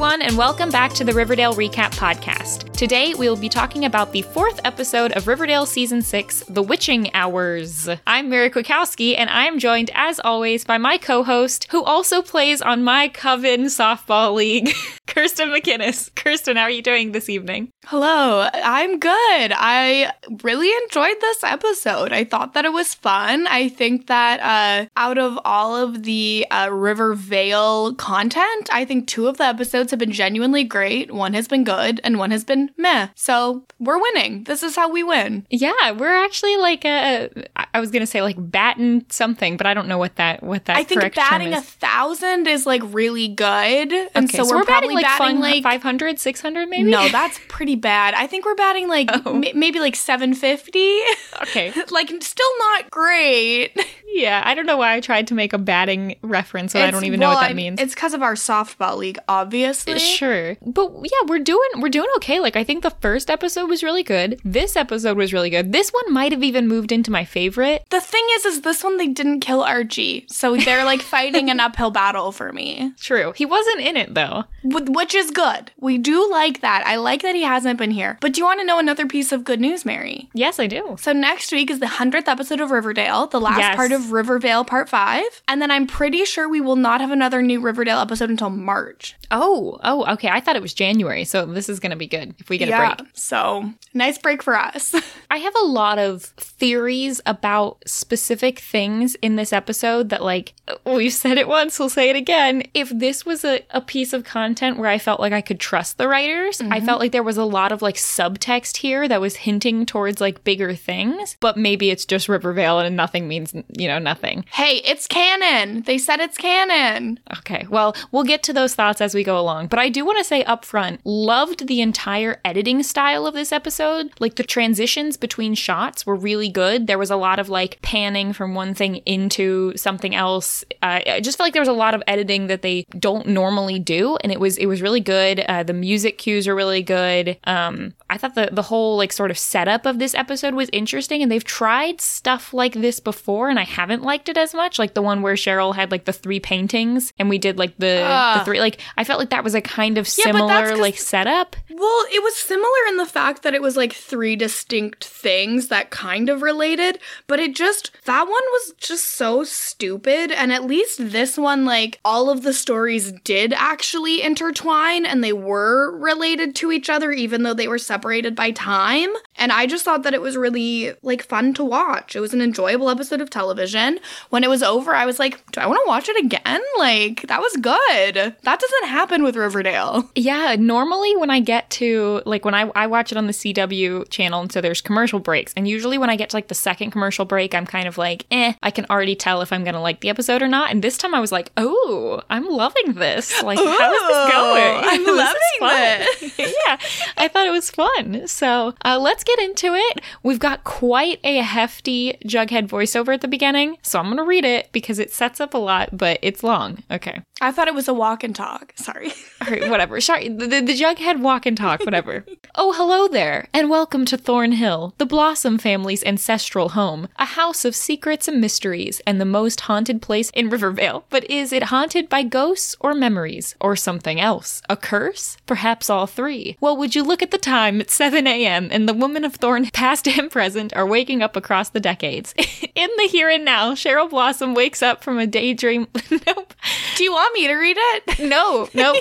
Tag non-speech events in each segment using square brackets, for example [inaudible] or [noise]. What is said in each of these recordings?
Everyone, and welcome back to the Riverdale Recap Podcast. Today, we will be talking about the fourth episode of Riverdale Season 6, The Witching Hours. I'm Mary Kwiatkowski, and I am joined, as always, by my co host, who also plays on my Coven softball league, [laughs] Kirsten McInnes. Kirsten, how are you doing this evening? Hello, I'm good. I really enjoyed this episode. I thought that it was fun. I think that uh, out of all of the uh, Rivervale content, I think two of the episodes have been genuinely great. One has been good, and one has been meh. So we're winning. This is how we win. Yeah, we're actually like a. I was gonna say like batting something, but I don't know what that what that. I think batting a thousand is like really good, and Okay, so, we're, batting probably like batting like 500, 600 maybe. no, [laughs] that's pretty bad. I think we're batting like Oh. m- maybe like seven fifty. okay. [laughs] like still not great. Yeah, I don't know why I tried to make a batting reference, and I don't even know what well, that means. It's because of our softball league, obviously. Sure, but yeah, we're doing we're doing okay. Like I think the first episode was really good. This episode was really good. This one might have even moved into my favorite. The thing is, is this one they didn't kill Archie, so they're like fighting an [laughs] uphill battle for me, True, he wasn't in it though. Wh- which is good. We do like that. I like that he hasn't been here. But do you want to know another piece of good news, Mary? Yes, I do. So next week is the hundredth episode of Riverdale, the last Yes. part of Rivervale Part Five, and then I'm pretty sure we will not have another new Riverdale episode until March. Oh, oh, okay. I thought it was January, so this is gonna be good if we get a break. so nice break for us. [laughs] I have a lot of theories about specific things in this episode that, like, we've said it once, we'll say it again. If this was a, a piece of content where I felt like I could trust the writers, I felt like there was a lot of, like, subtext here that was hinting towards, like, bigger things, but maybe it's just Rivervale and nothing means, you know, nothing. hey, it's canon. They said it's canon. Okay, well, we'll get to those thoughts as we go along. But I do want to say up front, loved the entire editing style of this episode. Like the transitions between shots were really good. There was a lot of like panning from one thing into something else. Uh, I just felt like there was a lot of editing that they don't normally do, and it was it was really good. Uh, the music cues are really good. Um, I thought the the whole like sort of setup of this episode was interesting, and they've tried stuff like this before, and I haven't liked it as much. Like the one where Cheryl had like the three paintings, and we did like the the three. Like I felt like that was a kind of Yeah, similar 'cause- like setup. Well, it was similar in the fact that it was like three distinct things that kind of related, but it just, that one was just so stupid. And at least this one, like, all of the stories did actually intertwine and they were related to each other, even though they were separated by time. And I just thought that it was really, like, fun to watch. It was an enjoyable episode of television. When it was over, I was like, do I want to watch it again? Like, that was good. That doesn't happen with Riverdale. Yeah, normally when I get to like when I, I watch it on the CW channel, and so there's commercial breaks, and usually when I get to like the second commercial break, I'm kind of like, eh, I can already tell if I'm gonna like the episode or not. And this time I was like, oh, I'm loving this. Like, how is this going? [laughs] I'm This loving fun. [laughs] yeah, I thought it was fun. So uh, let's get into it. We've got quite a hefty Jughead voiceover at the beginning, so I'm gonna read it because it sets up a lot, but it's long. Okay. I thought it was a walk and talk. Sorry. All right, whatever. Sorry, the, the, the Jughead walk and talk, whatever. [laughs] oh, hello there, and welcome to Thornhill, the Blossom family's ancestral home, a house of secrets and mysteries, and the most haunted place in Rivervale. But is it haunted by ghosts or memories, or something else? A curse? Perhaps all three. Well, would you look at the time? It's 7 a.m., and the women of Thorn, [laughs] past and present, are waking up across the decades. [laughs] in the here and now, Cheryl Blossom wakes up from a daydream. nope. Do you want me to read it? No, no.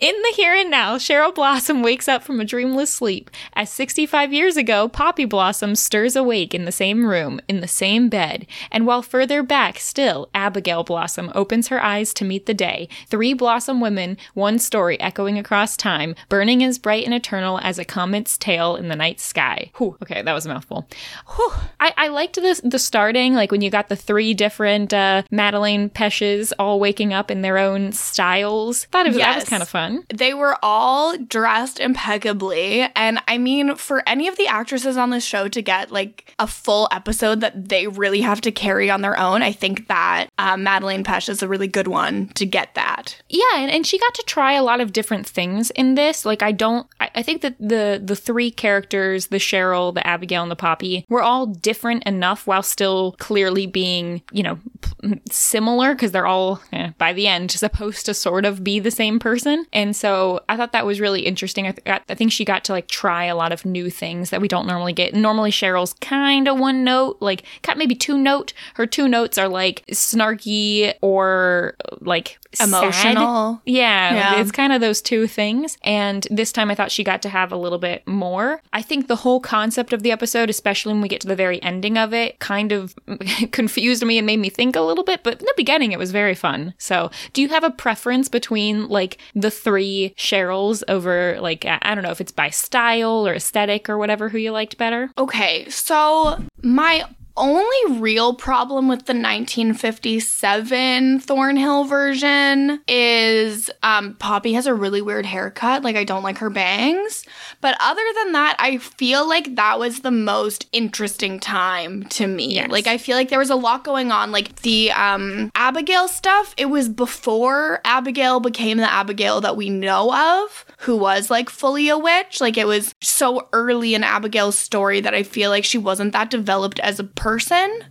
In the here and now, Cheryl Blossom wakes up from a dreamless sleep. As 65 years ago, Poppy Blossom stirs awake in the same room, in the same bed. And while further back still, Abigail Blossom opens her eyes to meet the day. Three Blossom women, one story echoing across time, burning as bright and eternal as a comet's tail in the night sky. Whew, okay, that was a mouthful. Whew. I, I liked the, the starting, like when you got the three different uh, Madelaine Petsches all waking up in their own styles. Thought it was, that was kind of fun. They were all dressed impeccably. And I mean, for any of the actresses on this show to get like a full episode that they really have to carry on their own, I think that uh, Madelaine Petsch is a really good one to get that. Yeah, and, and she got to try a lot of different things in this. Like I don't I, I think that the the three characters, the Cheryl, the Abigail, and the Poppy, were all different enough while still clearly being, you know, p- similar because they're all eh, by the end supposed to sort of be the same person. And so I thought that was really interesting. I, th- I think she got to like try a lot of new things that we don't normally get. Normally, Cheryl's kind of one note, like got maybe two note. Her two notes are like snarky or like. Emotional. Yeah, Yeah. it's kind of those two things. And this time I thought she got to have a little bit more. I think the whole concept of the episode, especially when we get to the very ending of it, kind of [laughs] confused me and made me think a little bit. But in the beginning, it was very fun. So, do you have a preference between like the three Cheryls over like, I I don't know if it's by style or aesthetic or whatever who you liked better? Okay, so my only real problem with the 1957 Thornhill version is um, Poppy has a really weird haircut. Like, I don't like her bangs. But other than that, I feel like that was the most interesting time to me. Yes. Like, I feel like there was a lot going on. Like, the um, Abigail stuff, it was before Abigail became the Abigail that we know of, who was like fully a witch. Like, it was so early in Abigail's story that I feel like she wasn't that developed as a person.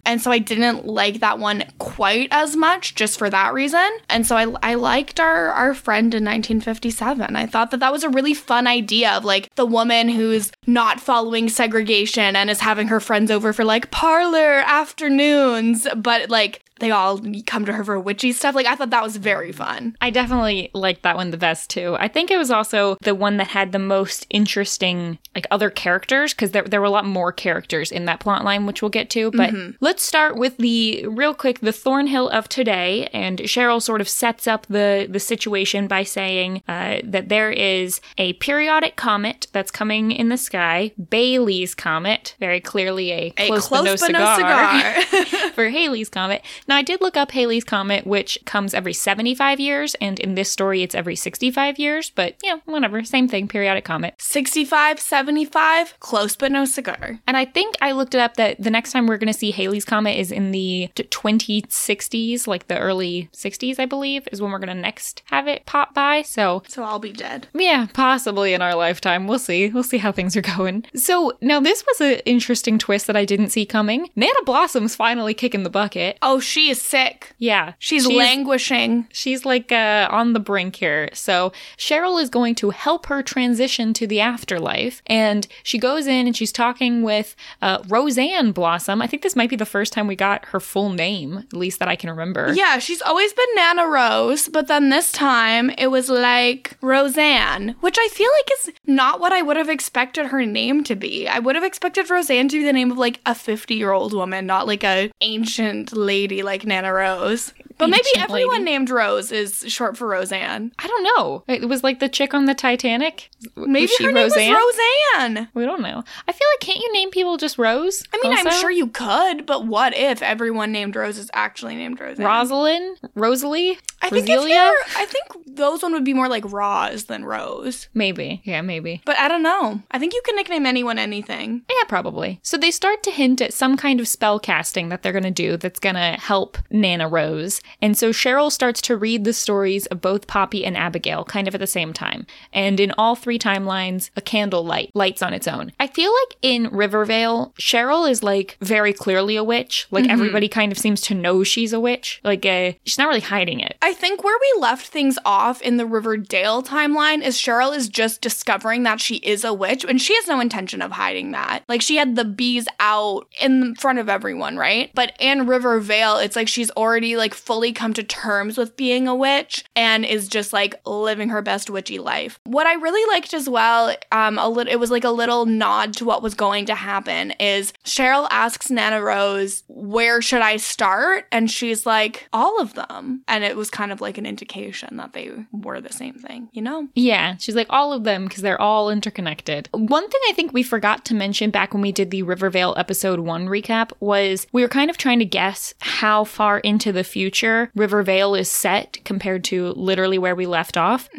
And so I didn't like that one quite as much just for that reason. And so I, I liked our, our friend in 1957. I thought that that was a really fun idea of like the woman who's not following segregation and is having her friends over for like parlor afternoons, but like they all come to her for witchy stuff. Like I thought that was very fun. I definitely liked that one the best too. I think it was also the one that had the most interesting like other characters because there, there were a lot more characters in that plot line, which we'll get to. But let's start with the real quick the Thornhill of today. And Cheryl sort of sets up the the situation by saying uh, that there is a periodic comet that's coming in the sky, Bailey's comet, very clearly a, A close, close but but no no cigar cigar. [laughs] for Halley's Comet. Now, I did look up Halley's Comet, which comes every 75 years, and in this story, it's every 65 years, but yeah, whatever, same thing, periodic comet. 65, 75, close but no cigar. And I think I looked it up that the next time we're going to see Halley's Comet is in the t- 2060s, like the early 60s, I believe, is when we're going to next have it pop by. So, So I'll be dead. yeah, possibly in our lifetime. We'll see. We'll see how things are going. So, now this was an interesting twist that I didn't see coming. Nana Blossom's finally kicking the bucket. Oh, she is sick. Yeah. She's, languishing. She's like uh, on the brink here. So Cheryl is going to help her transition to the afterlife. And she goes in and she's talking with uh, Roseanne Blossom. I think this might be the first time we got her full name, at least that I can remember. Yeah, she's always been Nana Rose, but then this time it was like Roseanne, which I feel like is not what I would have expected her name to be. I would have expected Roseanne to be the name of like a 50 year old woman, not like a ancient lady like Nana Rose. But maybe Ancient everyone lady. named Rose is short for Roseanne. I don't know. It was like the chick on the Titanic. Maybe was she her Roseanne? name was Roseanne. we don't know. I feel like can't you name people just Rose? I mean, I'm sure you could, but what if everyone named Rose is actually named Roseanne? Rosalind, Rosalie, I think if Roselia? you're, I think those one would be more like Roz than Rose. Maybe. Yeah, maybe. But I don't know. I think you can nickname anyone anything. Yeah, probably. So they start to hint at some kind of spell casting that they're going to do that's going to help Nana Rose. And so Cheryl starts to read the stories of both Poppy and Abigail kind of at the same time. And in all three timelines, a candle light lights on its own. I feel like in Rivervale, Cheryl is like very clearly a witch. Like everybody kind of seems to know she's a witch. Like uh, she's not really hiding it. I think where we left things off in the Riverdale timeline is Cheryl is just discovering that she is a witch, and she has no intention of hiding that. Like she had the bees out in front of everyone, right? But in Rivervale, it's like she's already like fully come to terms with being a witch and is just like living her best witchy life. What I really liked as well, um, a little, it was like a little nod to what was going to happen. Is Cheryl asks Nana Rose, "Where should I start?" And she's like, "All of them." And it was kind of like an indication that they were the same thing, you know? Yeah, she's like all of them because they're all interconnected. One thing I think we forgot to mention back when we did the Rivervale episode one recap was we were kind of trying to guess how far into the future Rivervale is set compared to literally where we left off.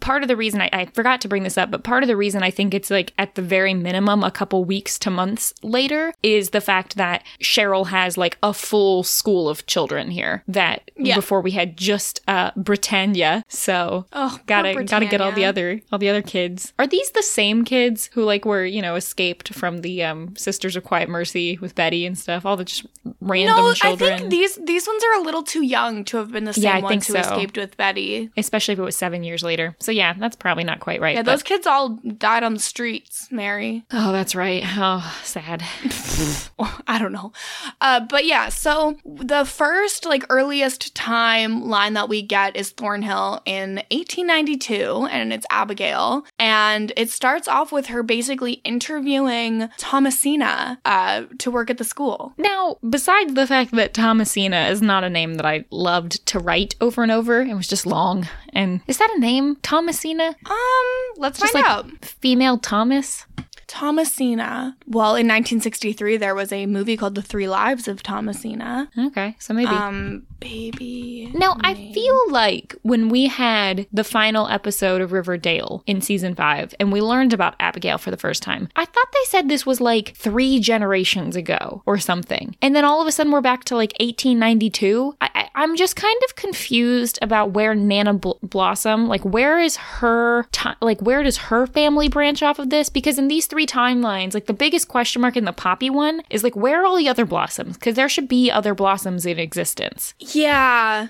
Part of the reason I, I forgot to bring this up, but part of the reason I think it's like at the very minimum a couple weeks to months later is the fact that Cheryl has like a full school of children here that Yeah. before we had just uh Britannia. So Oh, gotta gotta get all the other all the other kids. Are these the same kids who like were you know escaped from the um Sisters of Quiet Mercy with Betty and stuff? All the just random No, I children. think these these ones are a little too young to have been the same Yeah, I ones think who so. escaped with Betty. Especially if it was seven years later. So yeah, that's probably not quite right. Yeah, but- those kids all died on the streets, Mary. Oh, that's right. Oh, sad. [laughs] I don't know. Uh, but yeah, so the first, like, earliest timeline that we get is Thornhill in 1892, and it's Abigail. And it starts off with her basically interviewing Thomasina uh, to work at the school. Now, besides the fact that Thomasina is not a name that I loved to write over and over, it was just long. And is that a name? Thomasina? Um, let's Just find like out. female Thomas? Thomasina. Well, in 1963, there was a movie called The Three Lives of Thomasina. Okay, so maybe. Um, baby. Now, I feel like when we had the final episode of Riverdale in season five and we learned about Abigail for the first time, I thought they said this was like three generations ago or something. And then all of a sudden we're back to like 1892. I, I, I'm just kind of confused about where Nana Bl- Blossom, like, where is her, ti like, where does her family branch off of this? Because in these three timelines, like, the biggest question mark in the Poppy one is like, where are all the other blossoms? Because there should be other blossoms in existence. Yeah.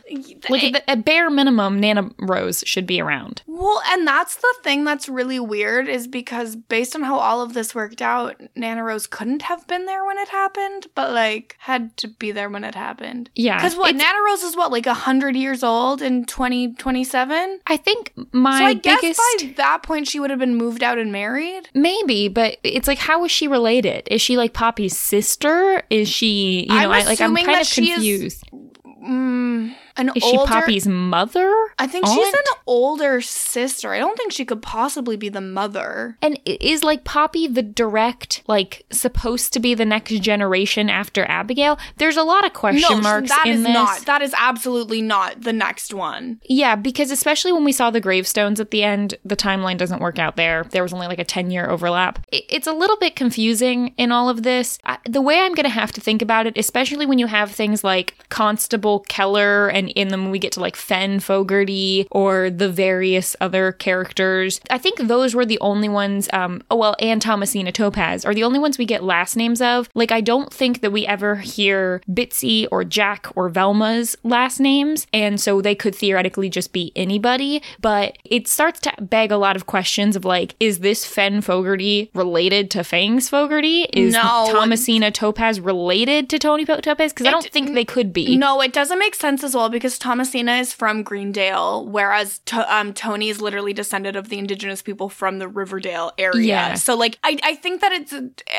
Like at, the, at bare minimum, Nana Rose should be around. Well, and that's the thing that's really weird is because based on how all of this worked out, Nana Rose couldn't have been there when it happened, but like had to be there when it happened. Yeah, Because what, Nana Rose is what, like 100 years old in 2027? I think my so I guess biggest by that point she would have been moved out and married. maybe, but it's like how is she related? Is she like Poppy's sister? Is she you know I'm I, like I'm kind of she is confused. Mm, an Is she Poppy's mother? I think she's an older sister. I don't think she could possibly be the mother. And is like Poppy the direct, like supposed to be the next generation after Abigail? There's a lot of question no, marks that in is this. not. That is absolutely not the next one. Yeah, because especially when we saw the gravestones at the end, the timeline doesn't work out there. There was only like a 10 year overlap. It's a little bit confusing in all of this. I, the way I'm going to have to think about it, especially when you have things like Constable Keller and in them we get to like Fen Fogarty or the various other characters, I think those were the only ones, um, oh well, and Thomasina Topaz are the only ones we get last names of. Like, I don't think that we ever hear Bitsy or Jack or Velma's last names, and so they could theoretically just be anybody. But it starts to beg a lot of questions of like, is this Fen Fogarty related to Fangs Fogarty? Is No. Thomasina Topaz related to Tony Topaz? Because I don't It- think they could be. No, it doesn't make sense as well because Thomasina is from Greendale, whereas to, um, Tony is literally descended of the indigenous people from the Riverdale area. Yeah. So, like, I, I think that it's,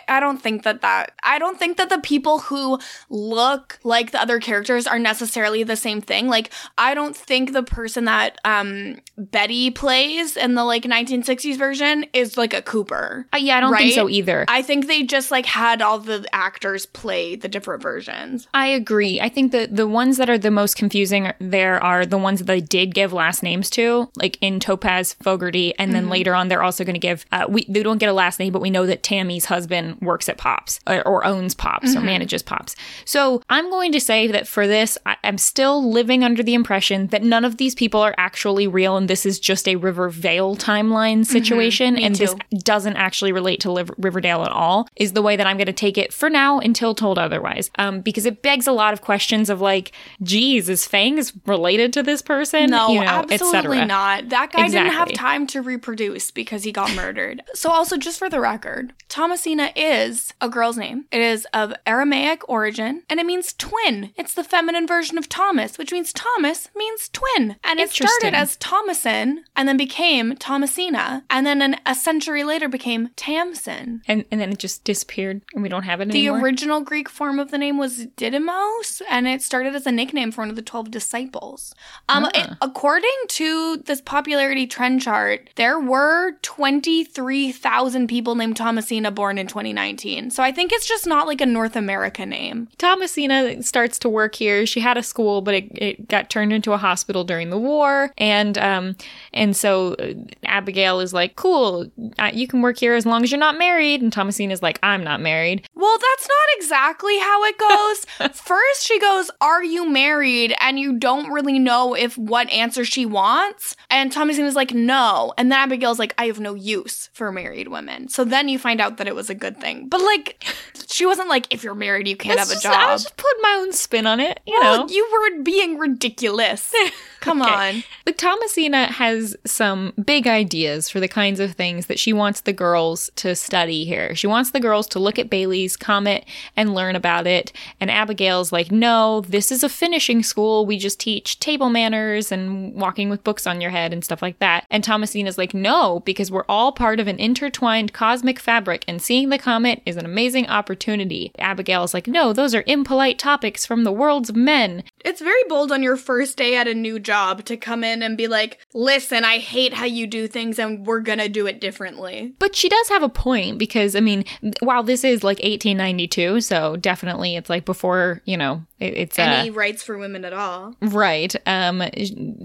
I don't think that that, I don't think that the people who look like the other characters are necessarily the same thing. Like, I don't think the person that um Betty plays in the like 1960s version is like a Cooper. Uh, yeah, I don't think so either. I think they just like had all the actors play the different versions. I agree. I think that the ones that are the most confusing there are the ones that they did give last names to, like in Topaz Fogarty, and then later on they're also going to give. Uh, we they don't get a last name, but we know that Tammy's husband works at Pops or, or owns Pops or manages Pops. So I'm going to say that for this, I, I'm still living under the impression that none of these people are actually real, and this is just a Rivervale timeline situation, and this doesn't actually relate to Liv- Riverdale at all. Is the way that I'm going to take it for now until told otherwise, um, because it begs a lot of questions of like, geez, is Fangs related to this person? No, you know, absolutely not. That guy didn't have time to reproduce because he got murdered. So, also, just for the record, Thomasina is a girl's name. It is of Aramaic origin and it means twin. It's the feminine version of Thomas, which means Thomas means twin. And it started as Thomason and then became Thomasina and then an, a century later became Tamsin. And and then it just disappeared, and we don't have it The anymore. The original Greek form of the name was Didymos, and it started as a nickname for one of the 12 disciples. Um, Ah. it- according to this popularity trend chart, there were 23,000 people named Thomasina born in 2019. So I think it's just not like a North America name. Thomasina starts to work here. She had a school, but it, it got turned into a hospital during the war, and um, and so uh, Abigail is like, "Cool, uh, you can work here as long as you're not married." And Thomasina is like, "I'm not married." Well, that's not exactly how it goes. [laughs] First, she goes, Are you married? And and you don't really know if what answer she wants. And Thomasina's like, no. And then Abigail's like, I have no use for married women. So then you find out that it was a good thing. But like, she wasn't like, if you're married, you can't That's have a just- I job. was just put my own spin on it, you Well, know. you were being ridiculous. [laughs] Come Okay. on. But Thomasina has some big ideas for the kinds of things that she wants the girls to study here. She wants the girls to look at Bailey's comet and learn about it. And Abigail's like, no, this is a finishing school. We just teach table manners and walking with books on your head and stuff like that. And Thomasina's like, no, because we're all part of an intertwined cosmic fabric, and seeing the comet is an amazing opportunity. Abigail's like, no, those are impolite topics from the worlds men. It's very bold on your first day at a new job to come in and be like, listen, I hate how you do things and we're gonna do it differently. But she does have a point because, I mean, while this is like 1892, so definitely it's like before, you know, it, it's uh, Any rights for women at all. right. Um,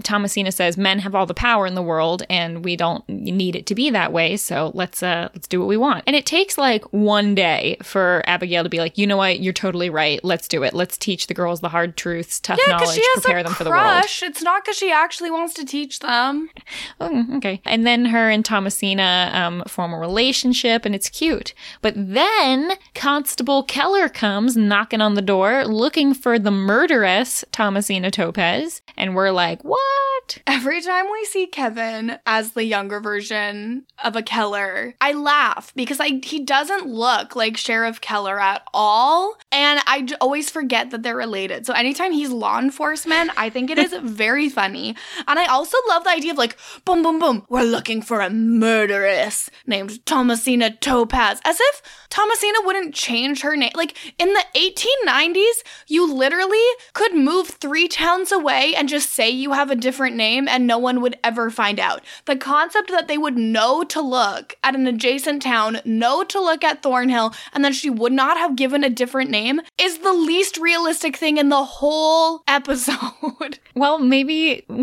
Thomasina says men have all the power in the world and we don't need it to be that way. So let's, uh, let's do what we want. And it takes like one day for Abigail to be like, you know what? You're totally right. Let's do it. Let's teach the girls the hard truths, tough Yeah, knowledge, prepare them for the world. It's not because she actually wants to teach them. [laughs] Oh, okay. And then her and Thomasina um, form a relationship, and it's cute. But then Constable Keller comes knocking on the door, looking for the murderess Thomasina Topaz, and we're like, "What?" Every time we see Kevin as the younger version of a Keller, I laugh because I he doesn't look like Sheriff Keller at all, and I j- always forget that they're related. So anytime he's law enforcement, I think it is [laughs] very funny. And I also love the idea of like, boom, boom, boom, we're looking for a murderess named Thomasina Topaz, as if Thomasina wouldn't change her name. Like in the 1890s, you literally could move three towns away and just say you have a different name and no one would ever find out. The concept that they would know to look at an adjacent town, know to look at Thornhill, and then she would not have given a different name is the least realistic thing in the whole [laughs] episode. Well, maybe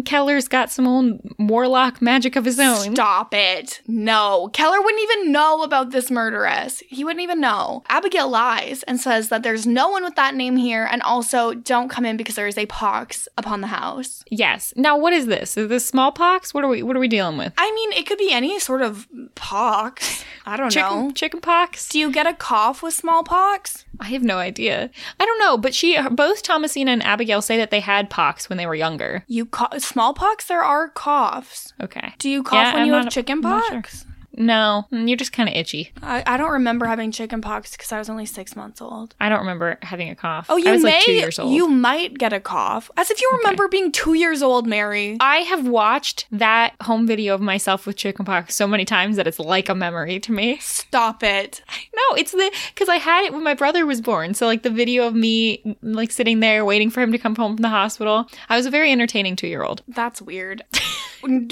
Keller's got some old warlock magic of his own. Stop it. No. Keller wouldn't even know about this murderess. He wouldn't even know. Abigail lies and says that there's no one with that name here, and also don't come in because there is a pox upon the house. Yes. Now, what is this? Is this smallpox? What are we? What are we dealing with? I mean, it could be any sort of pox. I don't Chicken, know. chicken pox? Do you get a cough with smallpox? I have no idea. I don't know, but she, both Thomasina and Abigail say that they had pox when they were younger. You cough smallpox? There are coughs. Okay. Do you cough Yeah, when I'm you have not- chicken I'm not pox? sure. No, mm, you're just kind of itchy. I, I don't remember having chicken pox because I was only six months old. I don't remember having a cough. Oh, you I was may. like two years old. You might get a cough. As if you remember being two years old, Mary. I have watched that home video of myself with chickenpox so many times that it's like a memory to me. Stop it. No, it's the because I had it when my brother was born. So like the video of me like sitting there waiting for him to come home from the hospital. I was a very entertaining two year old. That's weird. [laughs]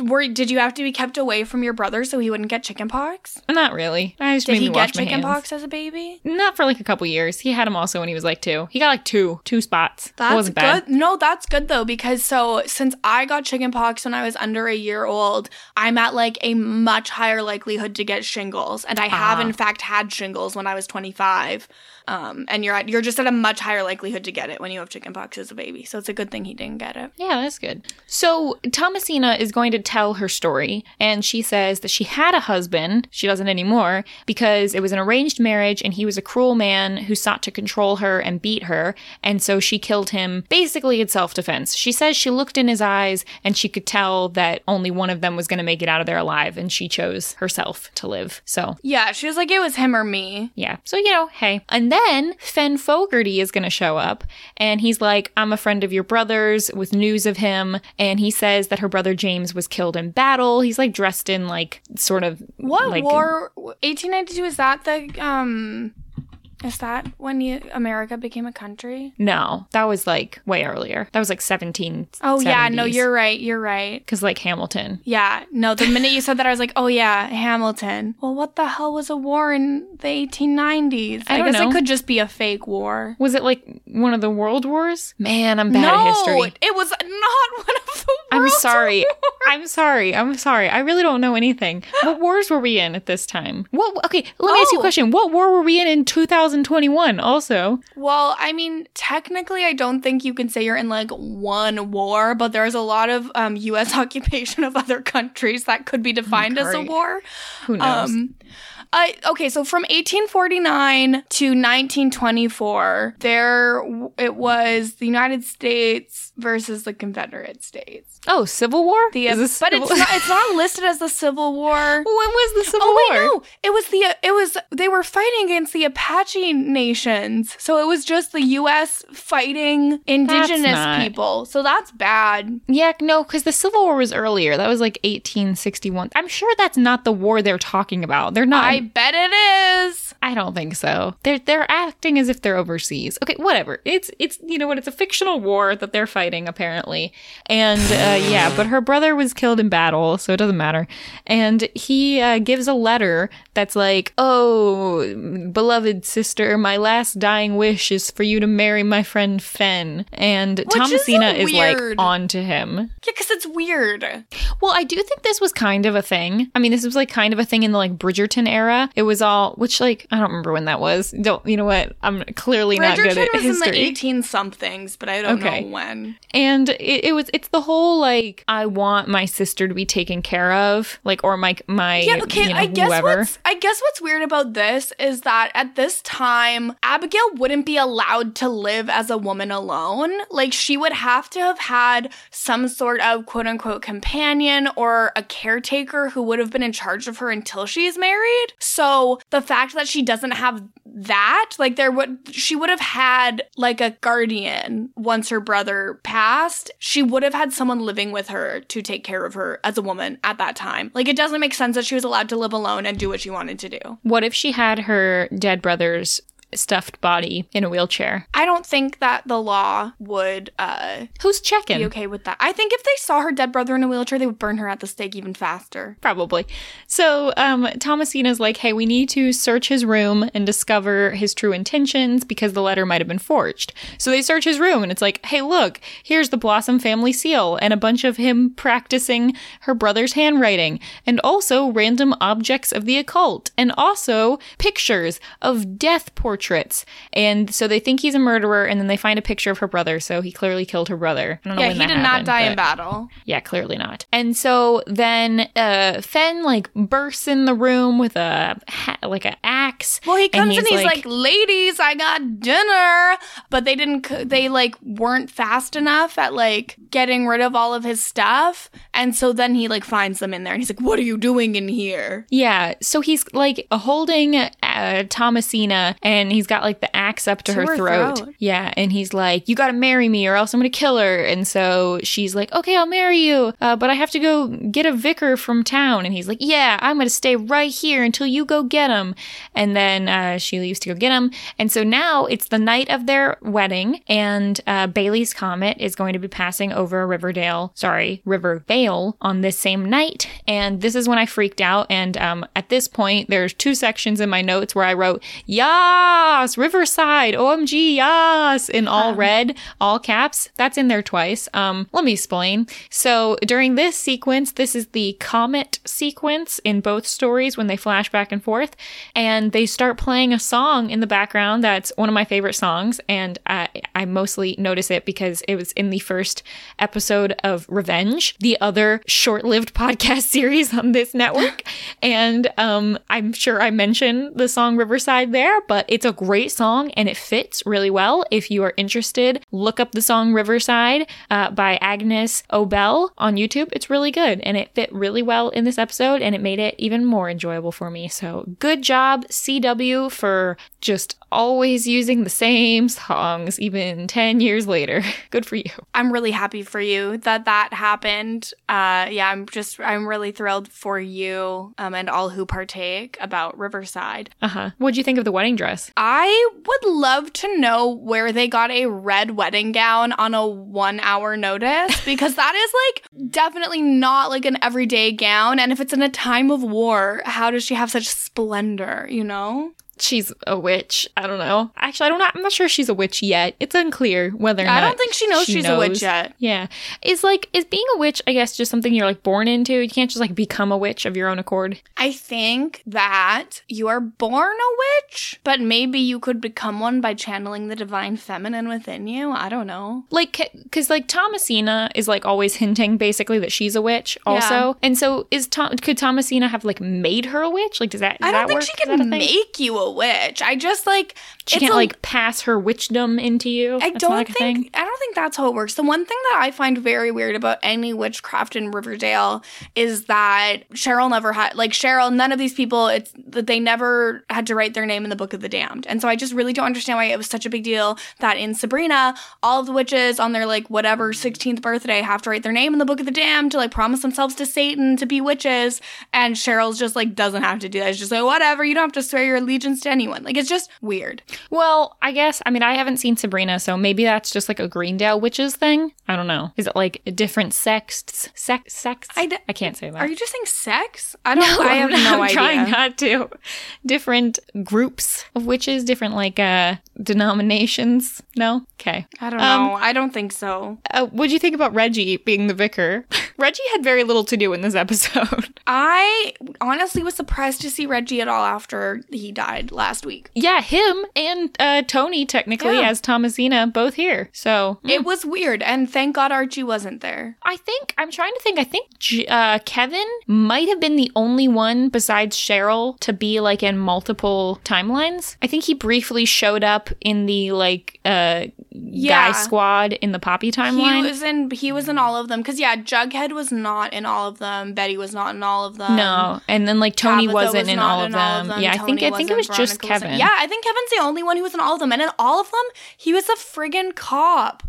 Were, did you have to be kept away from your brother so he wouldn't get chickenpox? Not really. I just Did he get my chicken hands. pox as a baby? Not for like a couple years. He had them also when he was like two. He got like two, two spots. it That's wasn't good. bad. No, that's good though because so since I got chickenpox when I was under a year old, I'm at like a much higher likelihood to get shingles, and I have Ah. in fact had shingles when I was 25. Um, and you're at you're just at a much higher likelihood to get it when you have chickenpox as a baby. So it's a good thing he didn't get it. Yeah, that's good. So Thomasina is going to tell her story, and she says that she had a husband. She doesn't anymore because it was an arranged marriage, and he was a cruel man who sought to control her and beat her, and so she killed him basically in self defense. She says she looked in his eyes and she could tell that only one of them was going to make it out of there alive, and she chose herself to live. So Yeah, she was like it was him or me. yeah. So, you know, hey. And then Fen Fogarty is going to show up and he's like, I'm a friend of your brother's with news of him. And he says that her brother James was killed in battle. He's like dressed in like sort of. What like, war? 1892 is that the um? Is that when you, America became a country? No, that was like way earlier. That was like 17. Oh yeah, no, you're right. You're right. Because like Hamilton. Yeah, no. The minute you said that, I was like, oh yeah, Hamilton. Well, what the hell was a war in the 1890s? I don't guess know. it could just be a fake war. Was it like one of the world wars? Man, I'm bad no, at history. it was not [laughs] one of the. World I'm sorry. I'm sorry. I'm sorry. I really don't know anything. What wars were we in at this time? What? Okay, let me ask you a Oh. question. What war were we in in 2021 also. Well, I mean, technically, I don't think you can say you're in like one war, but there's a lot of um, U.S. [laughs] occupation of other countries that could be defined as a war. Who knows? Um, I okay, so from 1849 to 1924, there it was the United States versus the Confederate States. oh, Civil War? The but Civil- it's not it's not listed as the Civil War. [laughs] when was the Civil War Oh wait, War? no! It was the it was they were fighting against the Apache nations, so it was just the U.S. fighting indigenous not- people. So that's bad. Yeah, no, because the Civil War was earlier. That was like 1861. I'm sure that's not the war they're talking about. They're not. I bet it is. I don't think so. They're they're acting as if they're overseas. Okay, whatever. It's it's you know what? It's a fictional war that they're fighting apparently, and uh, yeah. But her brother was killed in battle, so it doesn't matter. And he uh, gives a letter that's like, "Oh, beloved sister, my last dying wish is for you to marry my friend Fen." And is Thomasina so is like on to him. Yeah, because it's weird. Well, I do think this was kind of a thing. I mean, this was like kind of a thing in the like Bridgerton era. It was all, which like I don't remember when that was. Don't you know what? I'm clearly not good at was in the 18 somethings, but I don't Okay. know when. and it, it was it's the whole like I want my sister to be taken care of, like or my my Yeah, okay. you know, I guess whoever. what's I guess what's weird about this is that at this time, Abigail wouldn't be allowed to live as a woman alone. Like she would have to have had some sort of quote unquote companion or a caretaker who would have been in charge of her until she's married. So the fact that she doesn't have that, like there would she would have had like a guardian once her brother passed. She would have had someone living with her to take care of her as a woman at that time. Like it doesn't make sense that she was allowed to live alone and do what she wanted to do. What if she had her dead brother's stuffed body in a wheelchair? I don't think that the law would uh Who's checking? be okay with that. I think if they saw her dead brother in a wheelchair, they would burn her at the stake even faster. Probably. So um, Thomasina's like, hey, we need to search his room and discover his true intentions because the letter might have been forged. So they search his room and it's like, hey, look, here's the Blossom family seal and a bunch of him practicing her brother's handwriting and also random objects of the occult and also pictures of death portraits. And so they think he's a murderer and then they find a picture of her brother. So he clearly killed her brother. I don't know Yeah, he did not happened, die in battle. yeah, clearly not. And so then uh Fen like bursts in the room with a ha- like an axe. Well, he comes and he's he's, like, "Ladies, I got dinner," but they didn't. c- They like weren't fast enough at like getting rid of all of his stuff, and so then he like finds them in there, and he's like, "What are you doing in here?" yeah, so he's like holding uh, Thomasina and he's got like the axe up to, To her, her throat. throat. Yeah, and he's like, "You got to marry me or else I'm going to kill her." And so she's like, "Okay, I'll marry you, uh, but I have to go get a vicar from town." And he's like, "Yeah, I'm going to stay right here until you go get him." And then uh, she leaves to go get him. And so now it's the night of their wedding, and uh, Bailey's comet is going to be passing over Riverdale, sorry, River Vale on this same night. And this is when I freaked out. And um, at this point, there's two sections in my notes where I wrote, Yas, Riverside, OMG, Yas, in all red, all caps. That's in there twice. Um, let me explain. So during this sequence, this is the comet sequence in both stories when they flash back and forth, and they start playing a song in the background that's one of my favorite songs, and I, I mostly notice it because it was in the first episode of Revenge, the other short-lived [laughs] podcast series on this network, [gasps] and um, I'm sure I mentioned the song Riverside there, but it's a great song and it fits really well. If you are interested, look up the song Riverside uh, by Agnes Obel on YouTube. It's really good and it fit really well in this episode and it made it even more enjoyable for me. So good job, CW, for just always using the same songs even 10 years later. [laughs] good for you. I'm really happy for you that that happened. Uh, yeah, I'm just I'm really thrilled for you um, and all who partake about Riverside. Uh huh. What'd you think of the wedding dress? I would love to know where they got a red wedding gown on a one hour notice [laughs] because that is like definitely not like an everyday gown. And if it's in a time of war, how does she have such splendor, you know? She's a witch. I don't know. Actually, I don't know. I'm not sure she's a witch yet. It's unclear whether or not. I don't think she knows she's a witch yet. Yeah. Is like is being a witch, I guess, just something you're like born into? You can't just like become a witch of your own accord. I think that you are born a witch, but maybe you could become one by channeling the divine feminine within you. I don't know. Like cuz like Thomasina is like always hinting basically that she's a witch also. Yeah. And so is Tom could Thomasina have like made her a witch? Like does that does I don't that think work? she Is that a can make you a witch. I just like She can't a- like pass her witchdom into you. I That's don't like, think? I don't think that's how it works. The one thing that I find very weird about any witchcraft in Riverdale is that Cheryl never had like Cheryl. None of these people. It's that they never had to write their name in the Book of the Damned, and so I just really don't understand why it was such a big deal that in Sabrina, all of the witches on their like whatever sixteenth birthday have to write their name in the Book of the Damned to like promise themselves to Satan to be witches, and Cheryl's just like doesn't have to do that. It's just like whatever. You don't have to swear your allegiance to anyone. Like it's just weird. Well, I guess I mean I haven't seen Sabrina, so maybe that's just like a Greendale witches thing. I don't know. Is it like a different sects? Sex? Sex? I d- I can't say that. Are you just saying sex? I don't. [laughs] I have I'm, no I'm idea. trying not to. Different groups of witches, different like uh denominations. No, okay. I don't Um, know. I don't think so. Uh, what do you think about Reggie being the vicar? [laughs] Reggie had very little to do in this [laughs] episode. I honestly was surprised to see Reggie at all after he died last week. yeah, him and uh, Tony technically Yeah. as Thomasina both here. So It was weird, and thank God Archie wasn't there. I think I'm trying to think. I think J- uh, Kevin might have been the only one besides Cheryl to be like in multiple timelines. I think he briefly showed up in the like uh, Yeah. guy squad in the Poppy timeline. He was in. He was in all of them because yeah, Jughead was not in all of them. Betty was not in all of them. no, and then like Tony Tabitha wasn't was in, not all, of them. Yeah, I think I think it was just Kevin. Yeah, I think Kevin's the only one who was in all of them, and in all of them, he was a friggin' cop.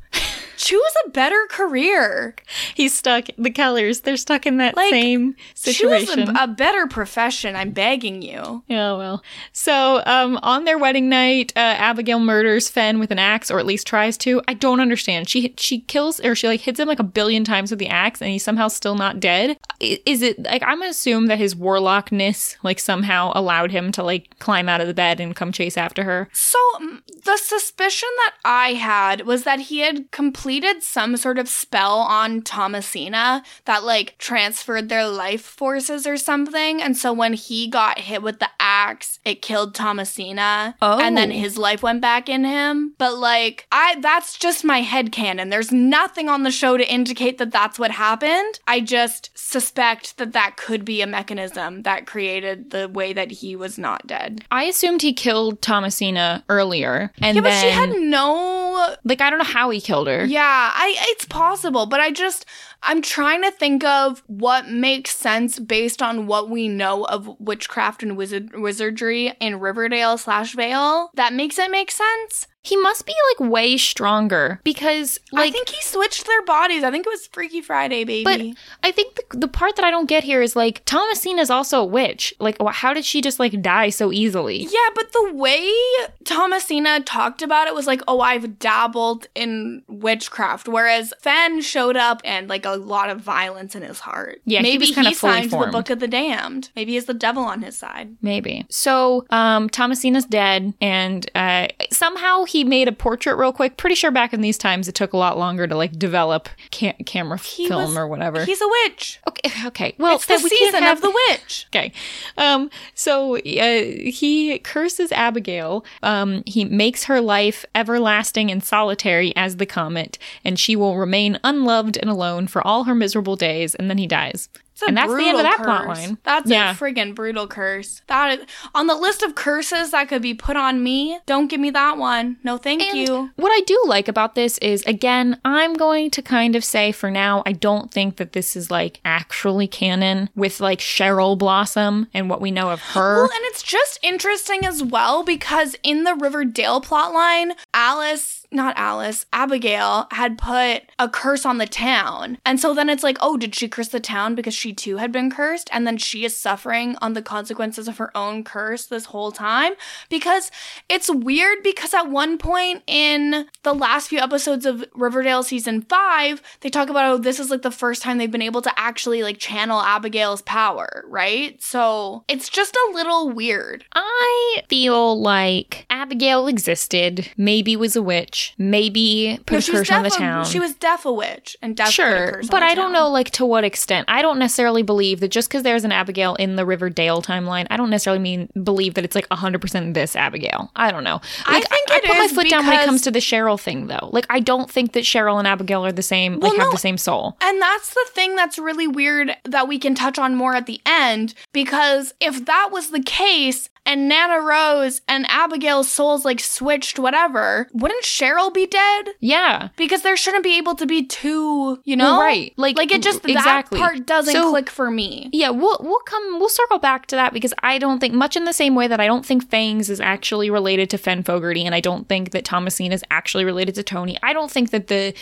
Choose a better career. he's stuck. The Kellers, they're stuck in that Like, same situation. Choose a, a better profession. I'm begging you. Yeah, well. So, um, on their wedding night, uh, Abigail murders Fen with an axe, or at least tries to. I don't understand. She she kills or she like hits him like a billion times with the axe, and he's somehow still not dead. Is it like I'm gonna assume that his warlockness like somehow allowed him to like climb out of the bed and come chase after her? So mm, the suspicion that I had was that he had completed some sort of spell on Thomasina that like transferred their life forces or something. And so when he got hit with the axe, it killed Thomasina. Oh. And then oh. his life went back in him. But like I that's just my head canon. There's nothing on the show to indicate that that's what happened. I just suspect that that could be a mechanism that created the way that he was not dead. I assumed he killed Thomasina earlier, and Yeah, but then she had no like I don't know how he killed her. Yeah, I it's possible, but I just I'm trying to think of what makes sense based on what we know of witchcraft and wizard wizardry in Riverdale slash Vale. That makes it make sense. He must be like way stronger because like I think he switched their bodies. I think it was Freaky Friday, baby. But I think the, the part that I don't get here is like Thomasina is also a witch. Like, how did she just like die so easily? yeah, but the way Thomasina talked about it was like, oh, I've dabbled in witchcraft, whereas Fen showed up and like a lot of violence in his heart. Yeah, he maybe kinda fully signed the. Book of the Damned. Maybe he's the devil on his side. Maybe. So, um, Thomasina's dead, and uh, somehow he made a portrait real quick. Pretty sure back in these times it took a lot longer to like develop ca- camera He film was- or whatever. He's a witch. Okay, [laughs] okay. Well, it's the we season have of the witch. [laughs] Okay. Um, so uh, he curses Abigail. Um, he makes her life everlasting and solitary as the comet, and she will remain unloved and alone for all her miserable days, and then he dies. And that's the end of that curse. plot line. That's Yeah. a friggin' brutal curse. That is on the list of curses that could be put on me. Don't give me that one. No, thank And you. what I do like about this is, again, I'm going to kind of say for now, I don't think that this is like actually canon with like Cheryl Blossom and what we know of her. Well, and it's just interesting as well because in the Riverdale plotline, Alice not Alice, Abigail had put a curse on the town. And so then it's like, oh, did she curse the town because she too had been cursed? And then she is suffering on the consequences of her own curse this whole time? Because it's weird because at one point in the last few episodes of Riverdale season five, they talk about, oh, this is like the first time they've been able to actually like channel Abigail's power, right? So it's just a little weird. I feel like Abigail existed, maybe was a witch, maybe put No, a she was curse on the a- town. She was def a witch and deaf Sure, curse but I don't town. know like to what extent. I don't necessarily believe that just because there's an Abigail in the Riverdale timeline, I don't necessarily mean believe that it's like 100% this Abigail. I don't know. I think I, it put my foot down when it comes to the Cheryl thing though. Like I don't think that Cheryl and Abigail are the same, Well, like have no, the same soul. And that's the thing that's really weird that we can touch on more at the end because if that was the case and Nana Rose and Abigail's souls like switched whatever, wouldn't Cheryl be dead? Yeah. Because there shouldn't be able to be two, you know? Well, right. Like, like it mm, just exactly. that part doesn't So- click for me. Yeah, we'll we'll come we'll circle back to that because I don't think much in the same way that I don't think Fangs is actually related to Fen Fogarty and I don't think that Thomasina is actually related to Toni. I don't think that the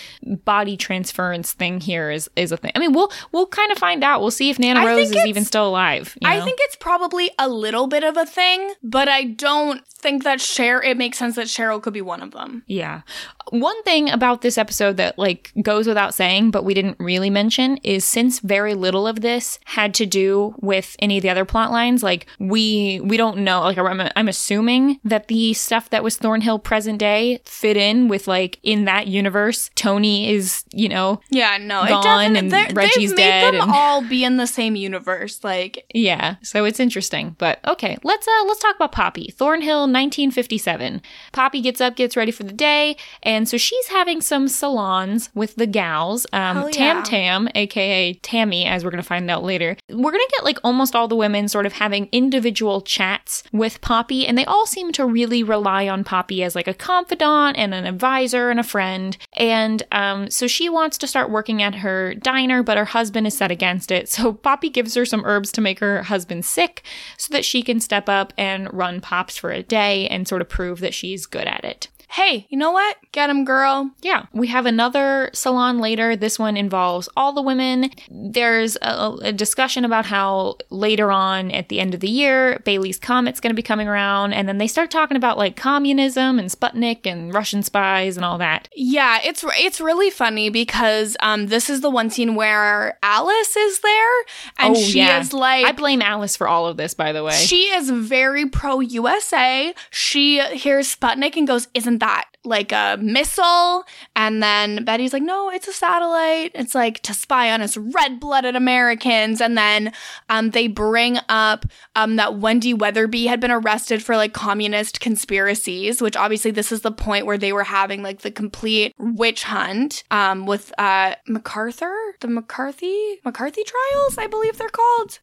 body transference thing here is is a thing. I mean, we'll we'll kind of find out. We'll see if Nana I Rose is even still alive. you I think it's probably a little bit of a thing, but I don't think that Cheryl it makes sense that Cheryl could be one of them. Yeah. One thing about this episode that like goes without saying, but we didn't really mention is since very little of this had to do with any of the other plot lines, like we we don't know. Like I'm, I'm assuming that the stuff that was Thornhill present day fit in with like in that universe, Toni is you know Yeah, no, Gone it and Reggie's dead them and- all be in the same universe. Like, Yeah, so it's interesting. But okay, let's uh let's talk about Poppy. Thornhill 1957. Poppy gets up, gets ready for the day, and so she's having some salons with the gals. Um Hell Tam. Tam, aka Tammy, as we're gonna find out later. We're gonna get like almost all the women sort of having individual chats with Poppy, and they all seem to really rely on Poppy as like a confidant and an advisor and a friend. And um so she wants to start working at her diner, but her husband is set against it. So Poppy gives her some herbs to make her husband sick so that she can step up and run Pops for a day and sort of prove that she's good at it. Hey, you know what? Get him, girl. Yeah, we have another salon later. This one involves all the women. There's a, a discussion about how later on at the end of the year, Halley's Comet's going to be coming around, and then they start talking about like communism and Sputnik and Russian spies and all that. Yeah, it's it's really funny because um this is the one scene where Alice is there and Oh, she yeah. is like I blame Alice for all of this, by the way. She is very pro USA. She hears Sputnik and goes, Isn't that like a missile? And then Betty's like, No, it's a satellite. It's like to spy on us red blooded Americans. And then um, they bring up um, that Wendy Weatherby had been arrested for like communist conspiracies, which obviously this is the point where they were having like the complete witch hunt um, with uh, MacArthur, the McCarthy, McCarthy trials, I believe they're called.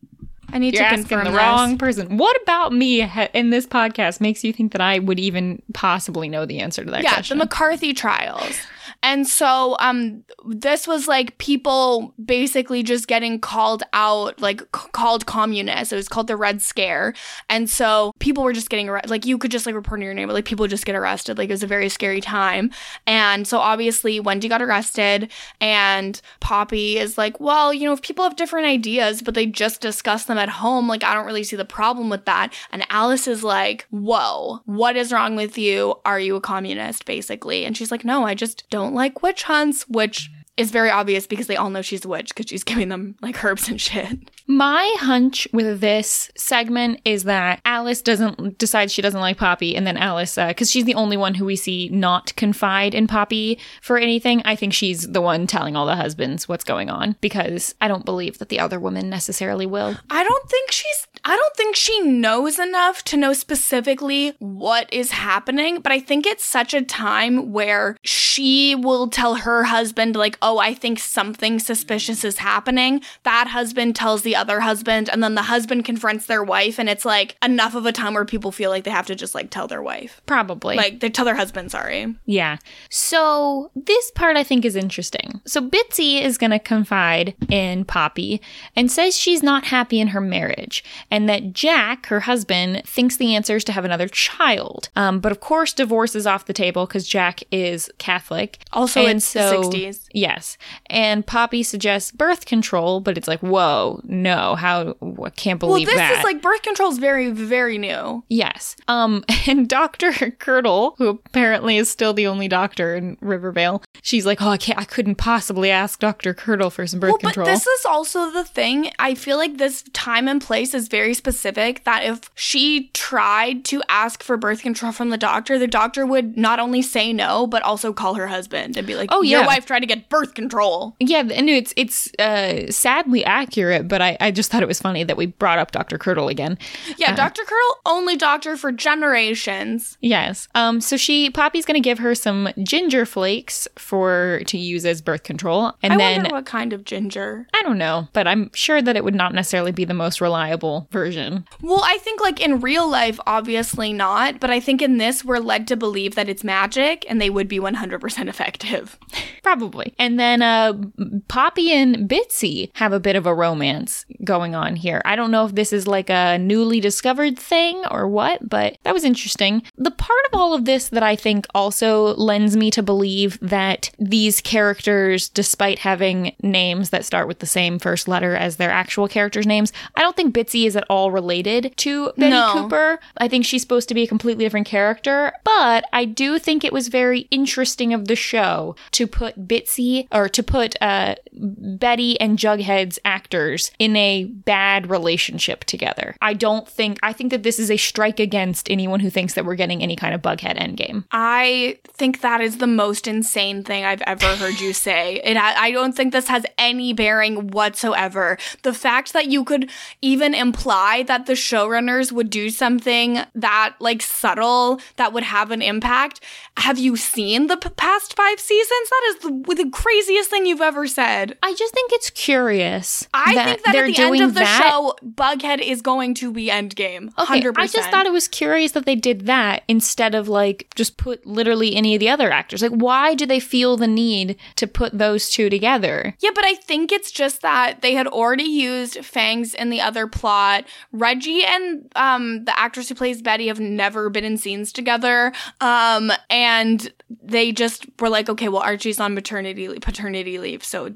I need You're to confirm the this. wrong person. What about me ha- in this podcast makes you think that I would even possibly know the answer to that yeah, question? the McCarthy trials. And so um this was like people basically just getting called out like c- called communists. It was called the Red Scare. And so people were just getting arrested. Like you could just like report in your name, but like people would just get arrested. Like it was a very scary time. And so obviously Wendy got arrested and Poppy is like, "Well, you know, if people have different ideas but they just discuss them at home, like I don't really see the problem with that." And Alice is like, "Whoa, what is wrong with you? Are you a communist basically?" And she's like, "No, I just don't like witch hunts," which is very obvious because they all know she's a witch because she's [laughs] giving them like herbs and shit. My hunch with this segment is that Alice doesn't decide she doesn't like Poppy, and then Alice, uh, because she's the only one who we see not confide in Poppy for anything. I think she's the one telling all the husbands what's going on because I don't believe that the other women necessarily will. I don't think she's I don't think she knows enough to know specifically what is happening, but I think it's such a time where she will tell her husband like, oh, I think something suspicious is happening. That husband tells the other husband, and then the husband confronts their wife, and it's like enough of a time where people feel like they have to just like tell their wife. Probably. Like they tell their husband, sorry. Yeah. So this part I think is interesting. So Bitsy is going to confide in Poppy and says she's not happy in her marriage and that Jack, her husband, thinks the answer is to have another child. Um, but of course, divorce is off the table because Jack is Catholic. Also, And it's so- the 60s. Yes. And Poppy suggests birth control, but it's like, whoa, no, how, I can't believe that? Well, this that. is like birth control is very, very new. Yes. Um, [laughs] and Dr. Curdle, who apparently is still the only doctor in Rivervale, she's like, Oh, I can't I couldn't possibly ask Dr. Curdle for some birth Well, control. but this is also the thing. I feel like this time and place is very specific that if she tried to ask for birth control from the doctor, the doctor would not only say no, but also call her husband and be like, Oh, your yeah. wife tried to get birth control. yeah, and it's it's uh sadly accurate, but I, I just thought it was funny that we brought up Dr. Curdle again. Yeah, Dr. Curl, only doctor for generations. Yes. Um so she Poppy's gonna give her some ginger flakes for to use as birth control. And I then what kind of ginger. I don't know, but I'm sure that it would not necessarily be the most reliable version. Well, I think like in real life, obviously not, but I think in this, we're led to believe that it's magic and they would be 100% effective. [laughs] Probably. And then uh Poppy and Bitsy have a bit of a romance going on here. I don't know if this is like a newly discovered thing or what, but that was interesting. The part of all of this that I think also lends me to believe that these characters, despite having names that start with the same first letter as their actual characters' names, I don't think Bitsy is at all related to Betty No. Cooper. I think she's supposed to be a completely different character, but I do think it was very interesting of the show to put Bitsy or to put uh, Betty and Jughead's actors in a bad relationship together. I don't think, I think that this is a strike against anyone who thinks that we're getting any kind of Bughead endgame. I think that is the most insane thing I've ever heard you say. It I don't think this has any bearing whatsoever. The fact that you could even imply that the showrunners would do something that like subtle that would have an impact. Have you seen the p- past 5 seasons? That is the, the craziest thing you've ever said. I just think it's curious. I think that they're at the end of the that. show, Bughead is going to be Endgame. Okay, 100%. I just thought it was curious that they did that instead of like just put literally any of the other actors. Like, why do they feel the need to put those two together? Yeah, but I think it's just that they had already used Fangs in the other plot. Reggie and um, the actress who plays Betty have never been in scenes together. Um, and they just were like, okay, well, Archie's on maternity leave, paternity leave, so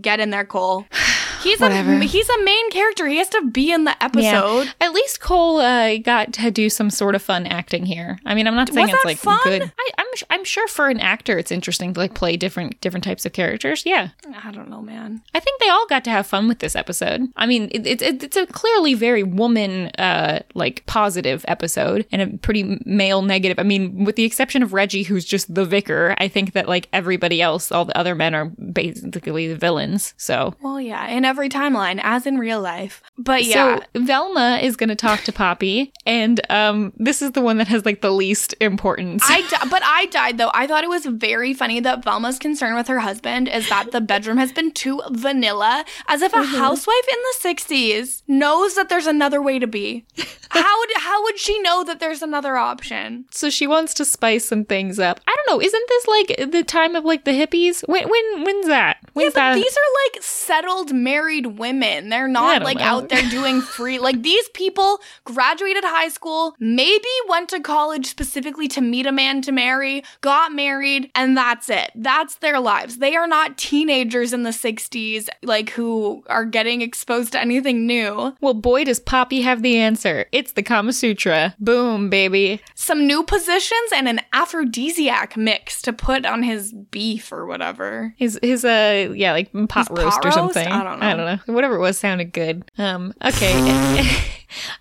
get in there, Cole. [sighs] He's a he's a main character. He has to be in the episode. At least Cole uh, got to do some sort of fun acting here. I mean, I'm not saying Was it's like fun? good. I, I'm I'm sure for an actor, it's interesting to like play different different types of characters. Yeah, I don't know, man. I think they all got to have fun with this episode. I mean, it, it, it, it's a clearly very woman uh like positive episode and a pretty male negative. I mean, with the exception of Reggie, who's just the vicar, I think that like everybody else, all the other men are basically the villains. So Well, yeah, in every timeline, as in real life. But yeah, So Velma is going to talk to Poppy, and um, this is the one that has like the least importance. I di- but I died though. I thought it was very funny that Velma's concern with her husband is that the bedroom has been too vanilla, as if a Mm-hmm. housewife in the '60s knows that there's another way to be. How would how would she know that there's another option? so she wants to spice some things up. I don't know. Isn't this like the time of like the hippies? When when when's that? Yeah, but that? these are like settled married women. They're not like know. out there doing free. [laughs] like these people graduated high school, maybe went to college specifically to meet a man to marry, got married, and that's it. That's their lives. They are not teenagers in the 60s like who are getting exposed to anything new. well, boy, does Poppy have the answer. It's the Kama Sutra. Boom, baby. Some new positions and an aphrodisiac mix to put on his beef or whatever. His his uh yeah like pot His roast pot or roast? something. I don't know. I don't know. Whatever it was sounded good. Um. Okay. [laughs]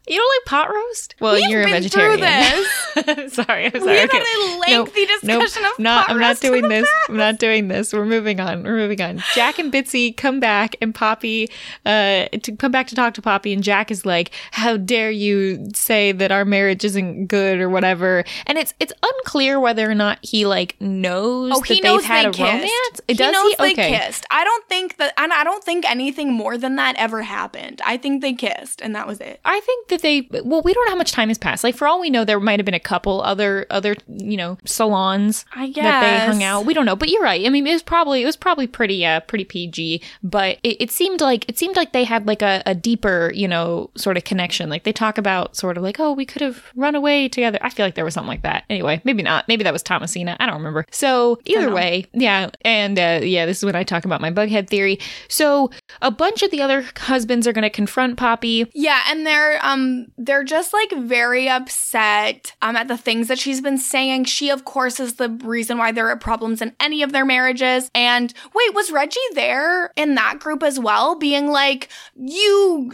you don't like pot roast? Well, We've you're a vegetarian. [laughs] sorry, I'm We sorry. had Okay. a lengthy nope, discussion of not, I'm not doing this. past. I'm not doing this. We're moving on. We're moving on. Jack and Bitsy come back, and Poppy, uh, to come back to talk to Poppy, and Jack is like, "How dare you say that our marriage isn't good or whatever?" And it's it's unclear whether or not he like knows Oh, that he they've knows had they a kissed. romance. He Does knows he? they Okay. kissed. I don't think that, and I don't think anything more than that ever happened. I think they kissed, and that was it. I think that they well, we don't know how much time has passed. Like for all we know, there might have been a couple other other you know salons I that they hung out. We don't know, but you're right. I mean, it was probably it was probably pretty uh pretty PG, but it, it seemed like it seemed like they had like a, a deeper you know sort of connection. Like they talk about sort of like oh we could have run away together. I feel like there was something like that. Anyway, maybe not. Maybe that was Thomasina. I don't remember. So either way, yeah, and uh, yeah, this is when I talk about my bughead theory. So a bunch of the other husbands are going to confront Poppy. Yeah, and they're um they're just like very upset um at the things that she's been saying. She of course is the reason why there are problems in any of their marriages. And wait, was Reggie there in that group as well being like you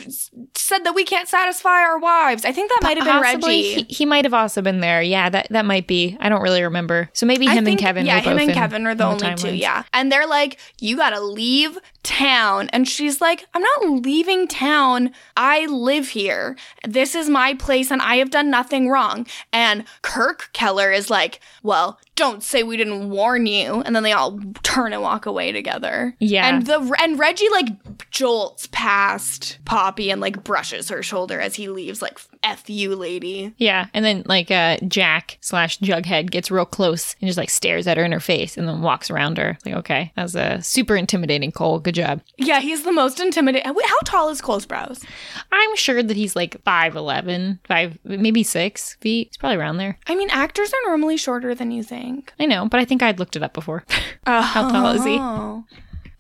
said that we can't satisfy our wives. I think that might have been. Reggie. He, he might have also been there. Yeah, that that might be. I don't really remember. So maybe him and Kevin. Yeah, him and Kevin are the only two. Yeah, and they're like, "You gotta leave town," and she's like, "I'm not leaving town. I live here. This is my place, and I have done nothing wrong." And Kirk Keller is like, "Well, don't say we didn't warn you," and then they all turn and walk away together. Yeah. and the and Reggie like jolts past Poppy and like brushes her shoulder as he leaves, like, "F you, lady." Yeah, and then like uh, Jack slash Jughead gets real close and just like stares at her in her face and then walks around her. Like, okay, that was uh, super intimidating, Cole. Good job. Yeah, he's the most intimidating. How tall is Cole Sprouse? I'm sure that he's like 5'11, 5, maybe 6 feet. He's probably around there. I mean, actors are normally shorter than you think. I know, but I think I'd looked it up before. [laughs] How tall is he?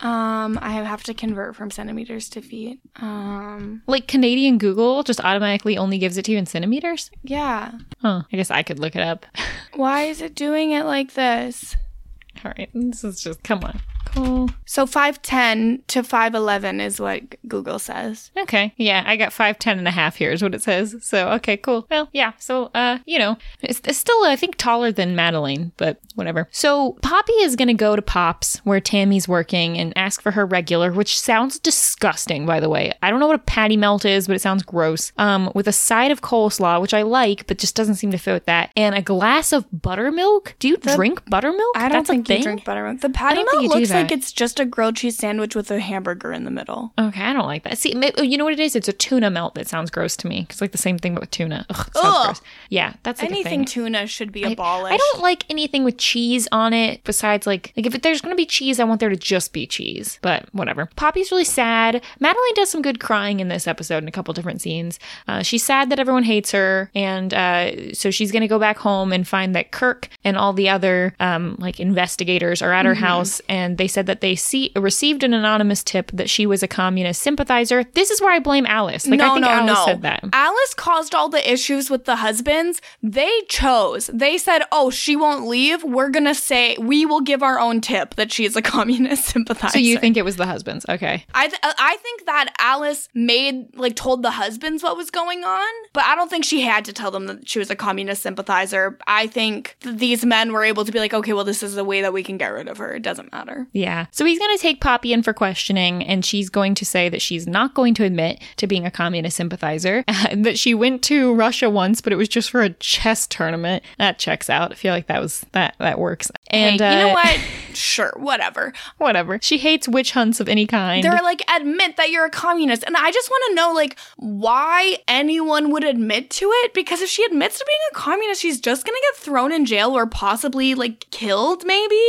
Um, I have to convert from centimeters to feet. Um, Like Canadian Google just automatically only gives it to you in centimeters? yeah. Huh. I guess I could look it up. [laughs] Why is it doing it like this? All right, this is just, come on. So 5'10 to 5'11 is what Google says. Okay. Yeah, I got 5'10 and a half here is what it says. So, okay, cool. Well, yeah. So, uh, you know, it's, it's still, I think, taller than Madelaine, but whatever. So, Poppy is going to go to Pop's where Tammy's working and ask for her regular, which sounds disgusting, by the way. I don't know what a patty melt is, but it sounds gross. Um, with a side of coleslaw, which I like, but just doesn't seem to fit with that, and a glass of buttermilk. Do you drink buttermilk? I don't That's think you drink buttermilk. The patty melt looks like that. it's just a grilled cheese sandwich with a hamburger in the middle. Okay, I don't like that. See, you know what it is? It's a tuna melt that sounds gross to me. It's like the same thing but with tuna. Ugh, Ugh. gross. Yeah, that's like a Anything thing. tuna should be I- abolished. I don't like anything with cheese on it besides like like if there's gonna be cheese, I want there to just be cheese. But whatever. Poppy's really sad. Madelaine does some good crying in this episode in a couple different scenes. Uh, she's sad that everyone hates her, and uh, so she's gonna go back home and find that Kirk and all the other um, like investigators are at her Mm-hmm. house, and they said that they see received an anonymous tip that she was a communist sympathizer. This is where I blame Alice. Like I think Alice said that. Alice caused all the issues with the husbands. They chose. They said, "Oh, she won't leave. We're gonna say we will give our own tip that she's a [laughs] communist sympathizer." So you think it was the husbands? Okay. I th- uh, I think that Alice made like told the husbands what was going on, but I don't think she had to tell them that she was a communist sympathizer. I think th- these men were able to be like, "Okay, well, this is the way that we can get rid of her. It doesn't matter." Yeah. So he's going to take Poppy in for questioning, and she's going to say that she's not going to admit to being a communist sympathizer, [laughs] and that she went to Russia once, but it was just for a chess tournament. That checks out. I feel like that was that that works. And hey, you uh, know what? [laughs] sure, whatever. Whatever. She hates witch hunts of any kind. They're like, admit that you're a communist. And I just want to know, like, why anyone would admit to it. Because if she admits to being a communist, she's just going to get thrown in jail or possibly, like, killed, maybe.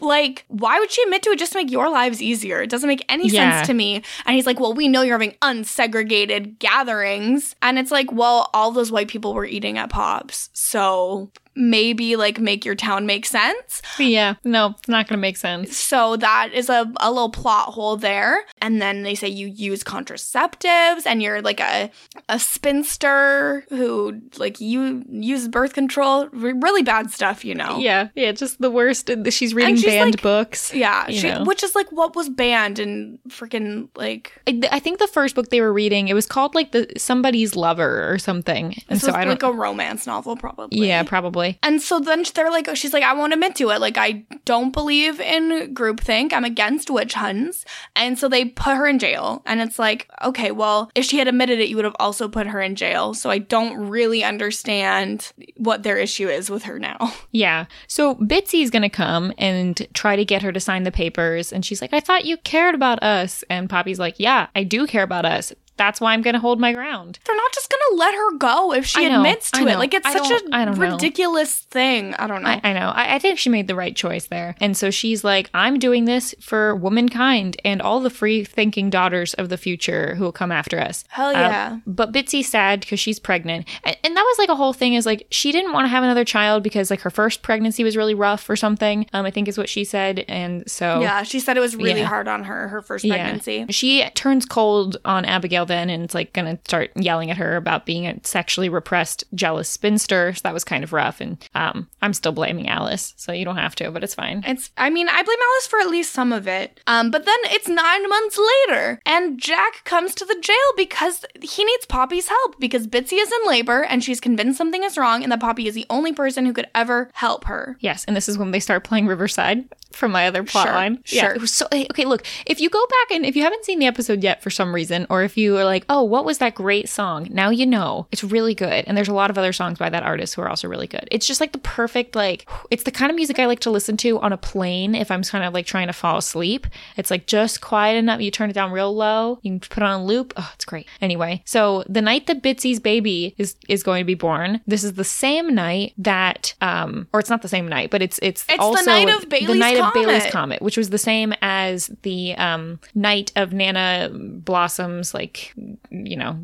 Like, why would she admit to it just to make your lives easier? It doesn't make any Yeah. sense to me. And he's like, well, we know you're having unsegregated gatherings. And it's like, well, all those white people were eating at Pops. So maybe like make your town make sense. Yeah, no, it's not going to make sense. So that is a, a little plot hole there. And then they say you use contraceptives and you're like a a spinster who like you use birth control. Really bad stuff, you know. Yeah, yeah, just the worst. She's reading she's, banned like- books. Yeah, she, which is like what was banned and freaking like I, I think the first book they were reading, it was called like the somebody's lover or something. And so I don't. like a romance novel probably. yeah, probably. And so then they're like, oh, she's like, I won't admit to it. Like, I don't believe in groupthink. I'm against witch hunts. And so they put her in jail. And it's like, okay, well, if she had admitted it, you would have also put her in jail. So I don't really understand what their issue is with her now. [laughs] Yeah. So Bitsy's going to come and try to get her to sign the papers. And she's like, I thought you cared about us. And Poppy's like, Yeah, I do care about us. That's why I'm going to hold my ground. They're not just gonna let her go if she know, admits to it. Like, it's I such a don't know. ridiculous thing. I don't know. I, I know. I, I think she made the right choice there. And so she's like, I'm doing this for womankind and all the free thinking daughters of the future who will come after us. Hell Um, yeah. but Bitsy's sad because she's pregnant. And, and that was like a whole thing is like, she didn't want to have another child because like her first pregnancy was really rough or something, um, I think is what she said. And so. yeah, she said it was really Yeah. hard on her, her first Yeah. pregnancy. She turns cold on Abigail then and it's like gonna start yelling at her about being a sexually repressed, jealous spinster. So that was kind of rough. And um, I'm still blaming Alice, so you don't have to, but it's fine. It's I mean, I blame Alice for at least some of it. Um, but then it's nine months later, and Jack comes to the jail because he needs Poppy's help because Bitsy is in labor and she's convinced something is wrong and that Poppy is the only person who could ever help her. Yes, and this is when they start playing Riverside from my other plot Sure, line. Yeah, sure. it was so eh, okay. Look, if you go back and if you haven't seen the episode yet for some reason, or if you are like, oh, what was that great song? Now you know it's really good, and there's a lot of other songs by that artist who are also really good. It's just like the perfect like it's the kind of music I like to listen to on a plane if I'm kind of like trying to fall asleep. It's like just quiet enough. You turn it down real low. You can put it on a loop. Oh, it's great. Anyway, so the night that Bitsy's baby is is going to be born, this is the same night that um, or it's not the same night, but it's it's, It's the also night of the Halley's night of Halley's Comet. comet, which was the same as the um, night of Nana Blossom's like you know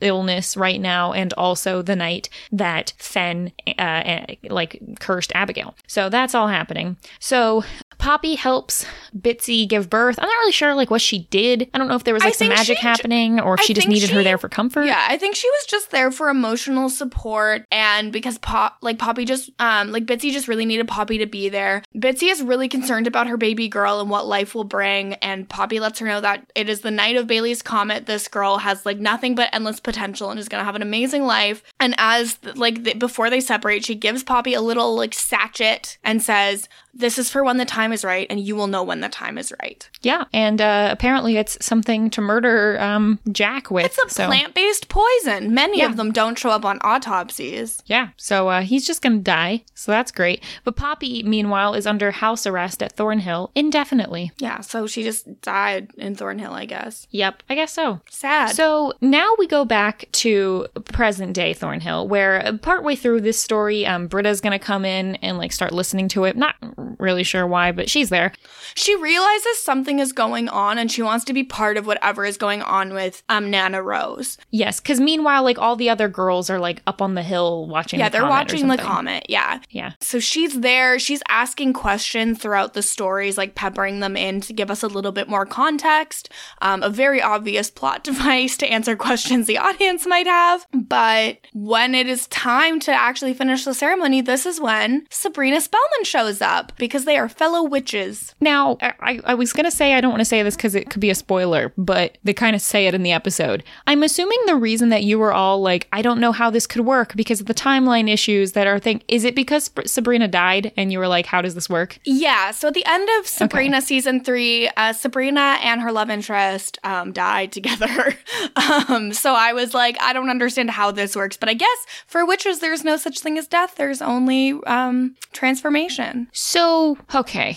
illness right now, and also the night that Fen uh, like cursed Abigail. So that's all happening. So Poppy helps Bitsy give birth. I'm not really sure like what she did. I don't know if there was I like some magic she happening or if I she just needed her there for comfort. Yeah, I think she was just there for emotional support and because Pop like Poppy just um like Bitsy just really needed Poppy to be there. Bitsy is really concerned about her baby girl and what life will bring and Poppy lets her know that it is the night of Halley's comet. This girl has like nothing but endless potential and is going to have an amazing life. And as like the, before they separate, she gives Poppy a little like sachet and says, "This is for when the time is right and you will know when the time is right." Yeah, and uh, apparently it's something to murder um, Jack with. It's a so. plant-based poison. Many Yeah. of them don't show up on autopsies. Yeah, so uh, he's just gonna die, so that's great. But Poppy, meanwhile, is under house arrest at Thornhill indefinitely. Yeah, so she just died in Thornhill, I guess. Yep, I guess so. Sad. So now we go back to present day Thornhill, where uh, partway through this story, um, Britta's gonna come in and like start listening to it. Not really sure why, but she's there. she realizes something is going on and she wants to be part of whatever is going on with um Nana Rose. Yes, because meanwhile, like all the other girls are like up on the hill watching. yeah, the they're watching the comet. Yeah. Yeah. So she's there, she's asking questions throughout the stories, like peppering them in to give us a little bit more context. Um, a very obvious plot [laughs] device to answer questions the audience might have. But when it is time to actually finish the ceremony, this is when Sabrina Spellman shows up because they are fellow witches. Now, I, I was going to say I don't want to say this because it could be a spoiler, but they kind of say it in the episode. I'm assuming the reason that you were all like, I don't know how this could work because of the timeline issues that are thing. Is it because Sabrina died and you were like, how does this work? Yeah, so at the end of Sabrina season three, uh, Sabrina and her love interest um, died together. [laughs] um, so I was like, I don't understand how this works, but I guess for witches, there's no such thing as death. There's only um, transformation. So, okay.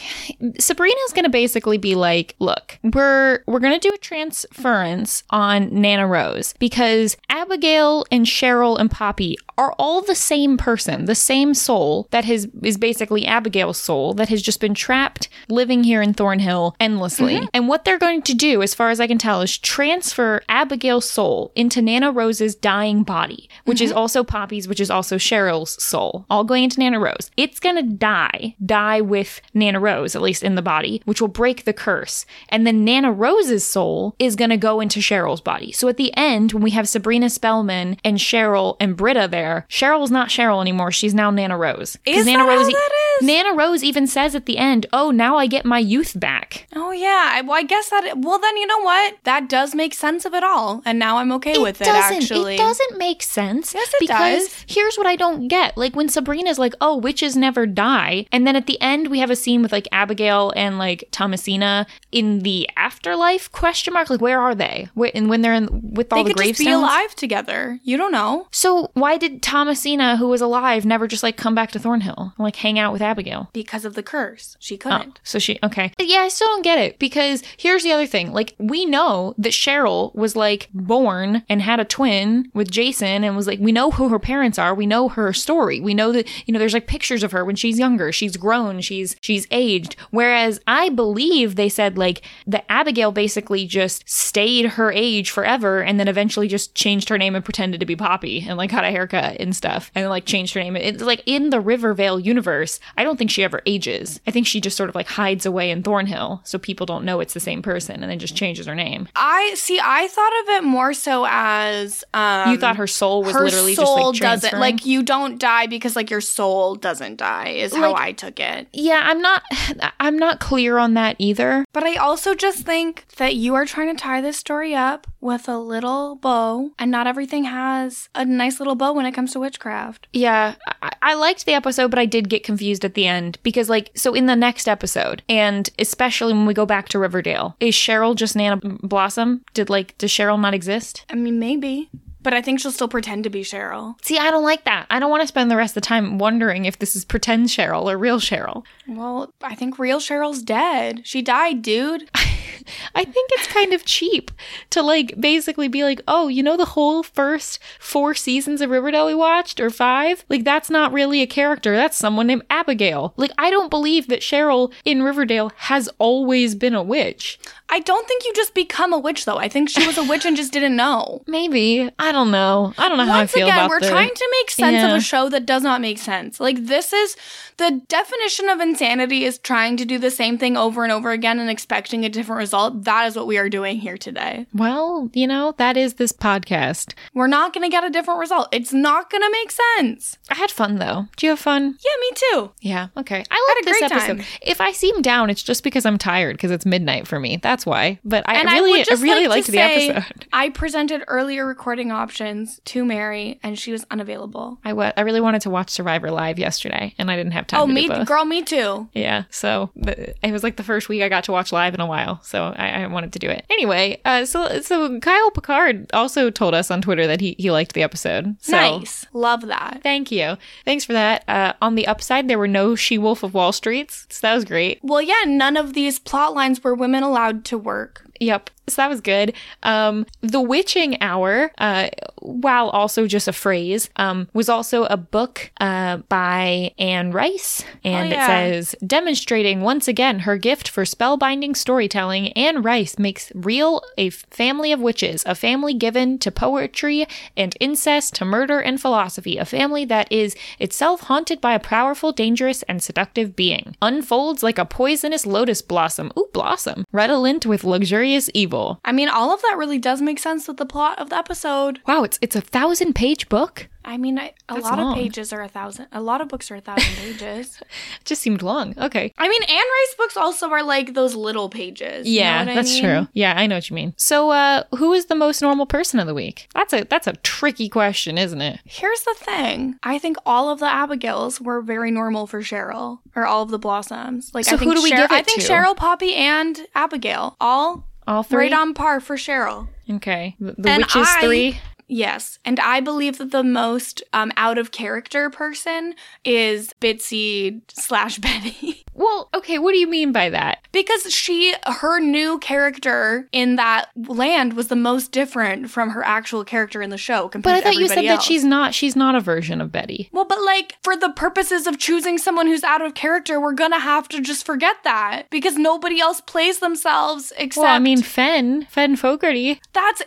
Sabrina's going to basically be like, look, we're we're going to do a transference on Nana Rose because Abigail and Cheryl and Poppy are all the same person, the same soul that has is basically Abigail's soul that has just been trapped living here in Thornhill endlessly. Mm-hmm. And what they're going to do, as far as I can tell, is transfer Abigail's soul into Nana Rose's dying body, which is mm-hmm. also Poppy's, which is also Cheryl's soul, all going into Nana Rose. It's gonna die, die with Nana Rose, at least in the body, which will break the curse. And then Nana Rose's soul is gonna go into Cheryl's body. So at the end, when we have Sabrina Spellman and Cheryl and Britta there, Cheryl's not Cheryl anymore. She's now Nana Rose. Is Nana Rose, that is? Nana Rose even says at the end, "Oh, now I get my youth back." Oh yeah. I, well, I guess that. Well, then you know what? That does make sense of it all, and now I'm okay with it. Actually, It doesn't make sense. Yes, it because does. here's what I don't get. Like when Sabrina's like, "Oh, witches never die," and then at the end we have a scene with like Abigail and like Thomasina in the afterlife? Question mark. Like where are they? Where, and when they're in with all They the could just be alive together. You don't know. So why did Thomasina, who was alive, never just like come back to Thornhill and like hang out with Abigail? Because of the curse. She Oh, couldn't. so she okay. Yeah, I still don't get it because here's the other thing. Like we know that Cheryl was like born and had a twin with Jason and was like we know who her parents are. We know her story. We know that you know there's like pictures of her when she's younger. She's grown, she's she's aged. Whereas I believe they said like that Abigail basically just stayed her age forever and then eventually just changed her name and pretended to be Poppy and like got a haircut and stuff and like changed her name. It's like in the Rivervale universe, I don't think she ever ages. I think she just sort of like hides away in Thornhill so people don't know it's the same person and then just changes her name. I see. I thought of it more so as um, you thought her soul was her literally soul just like doesn't like you don't die because like your soul doesn't die is how I took it. Yeah, I'm not [sighs] I'm not clear on that either. But I also just think that you are trying to tie this story up with a little bow, and not everything has a nice little bow when it comes to witchcraft. Yeah, I, I liked the episode, but I did get confused at the end because, like, so in the next episode, and especially when we go back to Riverdale, is Cheryl just Nana Blossom? Did like does Cheryl not exist? I mean, maybe. But I think she'll still pretend to be Cheryl. See, I don't like that. I don't want to spend the rest of the time wondering if this is pretend Cheryl or real Cheryl. Well, I think real Cheryl's dead. She died, dude. [laughs] [laughs] I think it's kind of cheap to like basically be like, oh, you know, the whole first four seasons of Riverdale we watched or five? Like, that's not really a character. That's someone named Abigail. Like, I don't believe that Cheryl in Riverdale has always been a witch. I don't think you just become a witch, though. I think she was a witch and just didn't know. [laughs] Maybe. I don't know. I don't know how I Once feel again, about we're the- trying to make sense Yeah. of a show that does not make sense. Like, this is the definition of insanity is trying to do the same thing over and over again and expecting a different result. That is what we are doing here today. Well, you know, that is this podcast. We're not going to get a different result. It's not going to make sense. I had fun though. Do you have fun? Yeah, me too. Yeah. Okay. I like this episode. time. If I seem down, it's just because I'm tired because it's midnight for me. That's why. But I And I really, would just really like liked the say, episode. I presented earlier recording options to Mary, and she was unavailable. I wa- I really wanted to watch Survivor live yesterday, and I didn't have time. Oh, to me, girl, me too. Yeah, so it was like the first week I got to watch live in a while, so I, I wanted to do it anyway. Uh, so so Kyle Picard also told us on Twitter that he he liked the episode. So Nice, love that. Thank you. Thanks for that. Uh, on the upside, there were no She Wolf of Wall Streets, so that was great. Well, yeah, none of these plot lines were women allowed to work. Yep. So that was good. Um, the Witching Hour, uh, while also just a phrase, um, was also a book uh, by Anne Rice. And Oh, yeah. it says, demonstrating once again her gift for spellbinding storytelling, Anne Rice makes real a family of witches, a family given to poetry and incest, to murder and philosophy, a family that is itself haunted by a powerful, dangerous, and seductive being. Unfolds like a poisonous lotus blossom. Ooh, blossom. Redolent with luxurious evil. I mean, all of that really does make sense with the plot of the episode. Wow, it's it's a thousand page book. I mean, I, a That's lot long. of pages are a thousand. A lot of books are a thousand pages. It [laughs] just seemed long. Okay. I mean, Anne Rice books also are like those little pages. you know Yeah, what I that's mean? true. Yeah, I know what you mean. So, uh, who is the most normal person of the week? That's a that's a tricky question, isn't it? Here's the thing. I think all of the Abigails were very normal for Cheryl, or all of the Blossoms. Like, So I think who do we Cheryl- give it I think to? Cheryl, Poppy, and Abigail all All three. right on par for Cheryl. Okay. The, the And witches I- three. Yes, and I believe that the most um, out of character person is Bitsy slash Betty. [laughs] Well, okay, what do you mean by that? Because she, her new character in that land was the most different from her actual character in the show But I thought you said everybody that she's not she's not a version of Betty. Well, but like for the purposes of choosing someone who's out of character, we're gonna have to just forget that because nobody else plays themselves except. Well, I mean Fen, Fen Fogarty. that's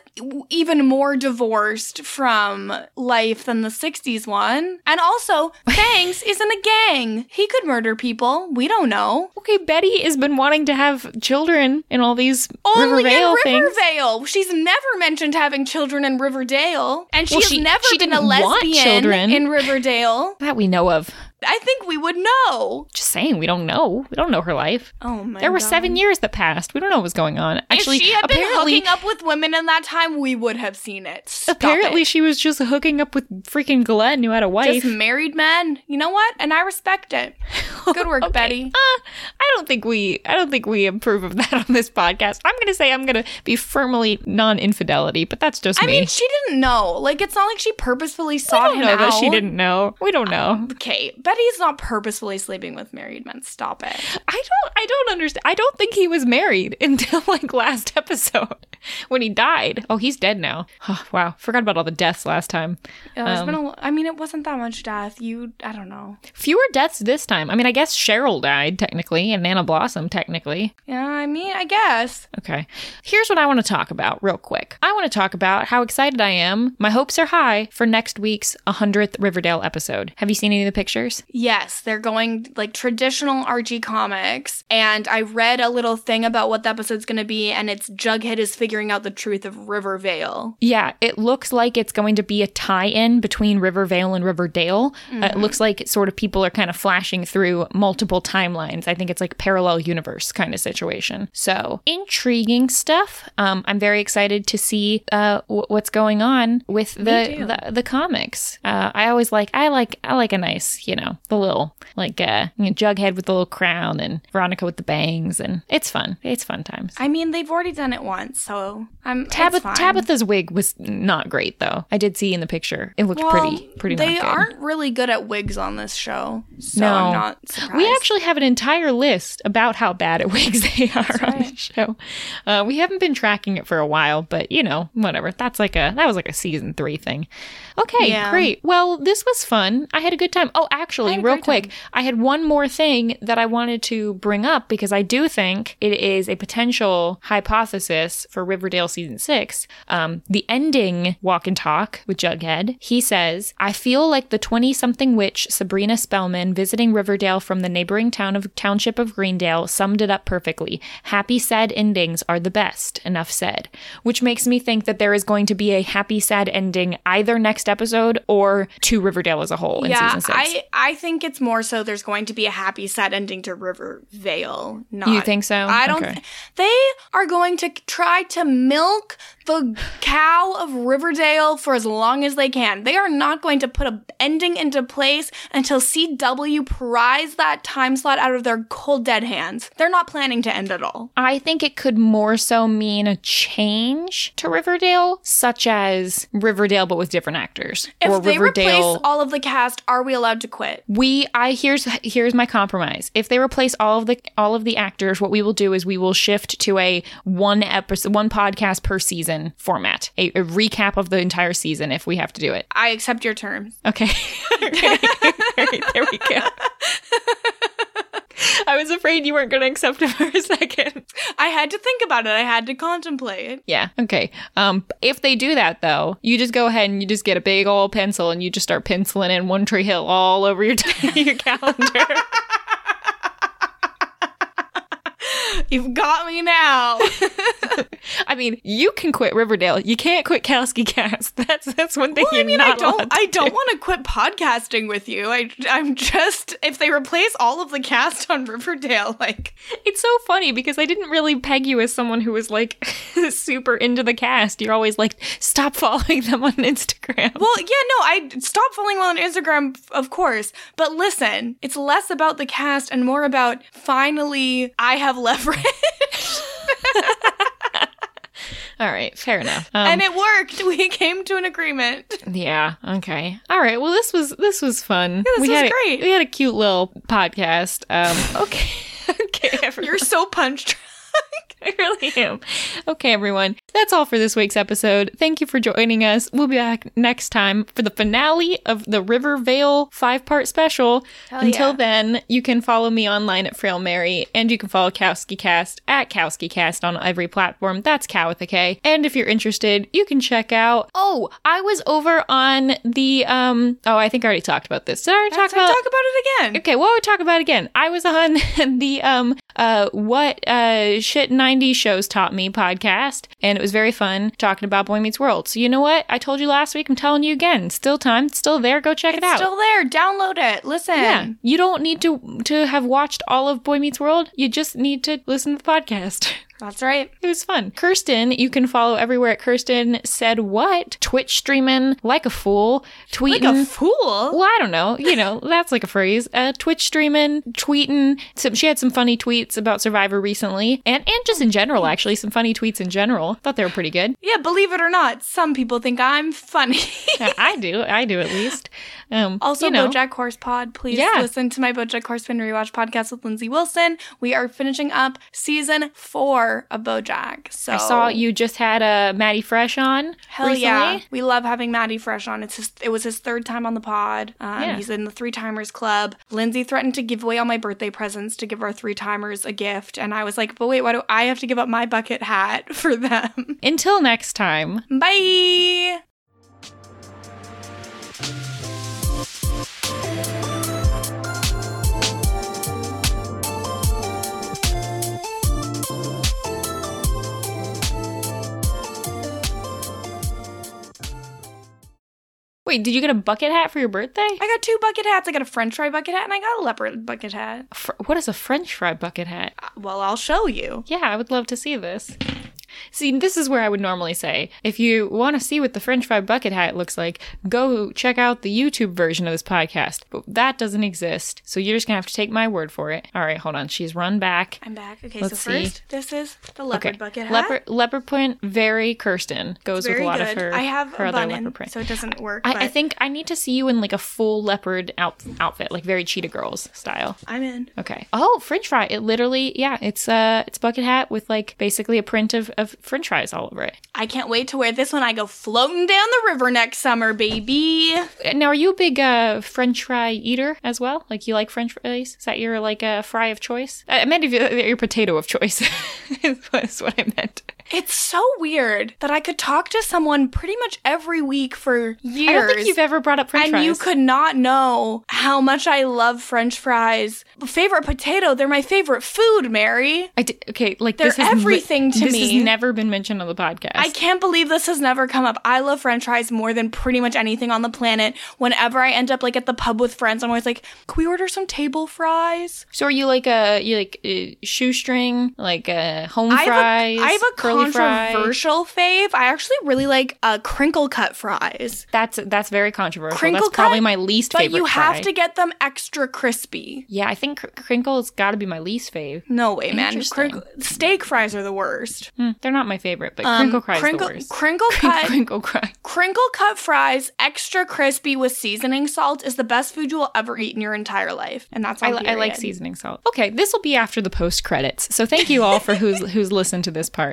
even more divorced from life than the '60s one. And also, [laughs] Fangs isn't a gang. He could murder people. We don't know. Okay, Betty has been wanting to have children in all these Only Riverdale in things. Riverdale. She's never mentioned having children in Riverdale, and Well, she's she- never she been a lesbian in Riverdale. That we know of. I think we would know. Just saying, we don't know. We don't know her life. Oh my! there were God. seven years that passed. We don't know what was going on. Actually, if she had been hooking up with women in that time, we would have seen it. Stop apparently it. she was just hooking up with freaking Glenn, who had a wife. just married men. You know what? And I respect it. Good work, [laughs] Okay. Betty. Uh, I don't think we I don't think we approve of [laughs] that on this podcast. I'm gonna say I'm gonna be firmly non-infidelity, but that's just I me. mean, she didn't know. Like, it's not like she purposefully I sought don't him know out. that she didn't know. We don't know. Okay, Betty's not purposefully sleeping with married men. Stop it. I don't I don't understand. I don't think he was married [laughs] until like last episode [laughs] when he died. Oh, he's dead now. Oh, wow, forgot about all the deaths last time. Yeah, there's Um, been a. I mean, it wasn't that much death. You, I don't know. Fewer deaths this time. I mean, I guess Cheryl died technically and Nana Blossom technically. Yeah, I mean, I guess. Okay. Here's what I want to talk about real quick. I want to talk about how excited I am. My hopes are high for next week's 100th Riverdale episode. Have you seen any of the pictures? Yes, they're going like traditional Archie comics. And I read a little thing about what the episode's going to be, and it's Jughead is figuring out the truth of Rivervale. Yeah, it looks like it's going to be a tie in between Rivervale and Riverdale. Uh, it looks like sort of people are kind of flashing through multiple timelines. I think it's like parallel universe kind of situation. So intriguing stuff. Um, I'm very excited to see uh, w- what's going on with the, the the comics. Uh, I always like I like I like a nice you know the little like uh, you know, Jughead with the little crown and Veronica with the bangs and it's fun. It's fun times. I mean, they've already done it once, so I'm Tabitha, fine. Tabitha's wig was not great though. I did see in the picture. It looked Well, pretty, pretty. They aren't really good at wigs on this show, so No. I'm not surprised. We actually have an entire list about how bad at [laughs] wigs they are on right. the show. Uh, we haven't been tracking it for a while, but you know, whatever. That's like a that was like a season three thing. Okay, Yeah. great. Well, this was fun. I had a good time. Oh, actually, I had a real quick, time. I had one more thing that I wanted to bring up because I do think it is a potential hypothesis for Riverdale season six. Um, the ending walk and talk with Jughead, he says, I feel like the 20 something witch Sabrina Spellman visiting Riverdale from the neighboring town of township of Greendale summed it up perfectly. Happy, sad endings are the best. Enough said. Which makes me think that there is going to be a happy, sad ending either next episode or to Riverdale as a whole in yeah, season six. I I think it's more so there's going to be a happy sad ending to Rivervale. Not You think so? I don't. Okay. they are going to try to milk the cow of Riverdale for as long as they can. They are not going to put a ending into place until CW pries that time slot out of their cold dead hands. They're not planning to end at all. I think it could more so mean a change to Riverdale, such as Riverdale but with different actors. If or they Riverdale replace all of the cast, are we allowed to quit? we I here's here's my compromise. If they replace all of the all of the actors, what we will do is we will shift to a one episode one podcast per season format. A, a recap of the entire season if we have to do it. I accept your terms. Okay. okay. Right, [laughs] there we go. [laughs] I was afraid you weren't going to accept it for a second. I had to think about it. I had to contemplate. it. Yeah. Okay. Um, if they do that though, you just go ahead and you just get a big old pencil and you just start penciling in One Tree Hill all over your, [laughs] your calendar. You've got me now. [laughs] I mean, you can quit Riverdale. You can't quit Kowski Cast. [laughs] That's that's one thing Well, I mean, I don't. I don't want to quit podcasting with you. I, I'm just if they replace all of the cast on Riverdale, like It's so funny because I didn't really peg you as someone who was like [laughs] super into the cast. You're always like, stop following them on Instagram. Well, yeah, no, I stop following them on Instagram, of course. But listen, it's less about the cast and more about finally I have leverage. All right, fair enough. Um, and it worked. We came to an agreement. Yeah. Okay. All right. Well, this was this was fun. this we was had a, great. We had a cute little podcast. Um, [laughs] okay. everyone. You're so punched. [laughs] I really am. Okay, everyone. That's all for this week's episode. Thank you for joining us. We'll be back next time for the finale of the Rivervale five part special. Hell Until yeah. then, you can follow me online at Frail Mary, and you can follow KowskiCast at KowskiCast on every platform. That's Cow with a K. And if you're interested, you can check out. Oh, I was over on the um. Oh, I think I already talked about this. Did I already talk Talk about? talk about it again. Okay, what would we talk about again? I was on [laughs] the um uh what uh shit 90s shows taught me podcast and it was very fun talking about Boy Meets World. So you know what? I told you last week, I'm telling you again. Still time, still there. Go check It's it out. still there. Download it. Listen. yeah, you don't need to to have watched all of Boy Meets World. You just need to listen to the podcast. [laughs] That's right. It was fun. Kirsten, you can follow everywhere at Kirsten said what? Twitch streaming like a fool, tweeting Like a fool. well, I don't know. You know, [laughs] that's like a phrase. Uh, Twitch streaming, tweeting. Some, she had some funny tweets about Survivor recently, and and just in general, actually, some funny tweets in general. Thought they were pretty good. Yeah, believe it or not, some people think I'm funny. Yeah, I do. I do at least. Um, Also, you know, BoJack Horse Pod. Please Yeah. listen to my BoJack Horseman rewatch podcast with Lindsay Wilson. We are finishing up season four of BoJack. So I saw you just had a Maddie Fresh on. Hell recently. yeah, we love having Maddie Fresh on. It's his, it was his third time on the pod. Um, Yeah. He's in the Three Timers Club. Lindsay threatened to give away all my birthday presents to give our Three Timers a gift, and I was like, but wait, why do I have to give up my bucket hat [laughs] for them? Until next time. Bye. Wait, did you get a bucket hat for your birthday? I got two bucket hats. I got a French fry bucket hat and I got a leopard bucket hat. Fr- what is a French fry bucket hat? Uh, Well, I'll show you. Yeah, I would love to see this. See, this is where I would normally say, if you want to see what the French fry bucket hat looks like, go check out the YouTube version of this podcast. But that doesn't exist, so you're just gonna have to take my word for it. All right, hold on. She's run back. I'm back. Okay, Let's so see. first, this is the leopard Okay, bucket hat. leopard leopard print, very Kirsten goes with a lot good. of her. I have her other leopard print. so it doesn't work. but I, I think I need to see you in like a full leopard out, outfit, like very Cheetah Girls style. I'm in. Okay. Oh, French fry. It literally, yeah, it's uh it's bucket hat with like basically a print of, of French fries all over it. I can't wait to wear this when I go floating down the river next summer, baby. Now, are you a big uh, French fry eater as well? Like, you like French fries? Is that your like uh, fry of choice? I I meant if you, your potato of choice. [laughs] is what I meant. It's so weird that I could talk to someone pretty much every week for years. I don't think you've ever brought up French and fries. And you could not know how much I love French fries. Favorite potato, they're my favorite food, Mary. I di- okay, like They're this is everything to this me. has never been mentioned on the podcast. I can't believe this has never come up. I love french fries more than pretty much anything on the planet. Whenever I end up like at the pub with friends, I'm always like, "Can we order some table fries?" so, are you like a you like a shoestring, like a home I have fries? a, I have a curly fry? controversial fave. I actually really like uh, crinkle cut fries. That's that's very controversial. Crinkle that's probably my least But favorite. But you have fry. to get them extra crispy. Yeah, I think cr- crinkle's got to be my least fave. No way, man. Crinkle, steak fries are the worst. Hmm, they're not my favorite, but Um, crinkle fries crinkle, the worst. [laughs] crinkle cut crinkle. Crinkle cut fries, extra crispy with seasoning salt, is the best food you will ever eat in your entire life. And that's I, I like seasoning salt. Okay, this will be after the post credits. So thank you all for who's [laughs] who's listened to this part.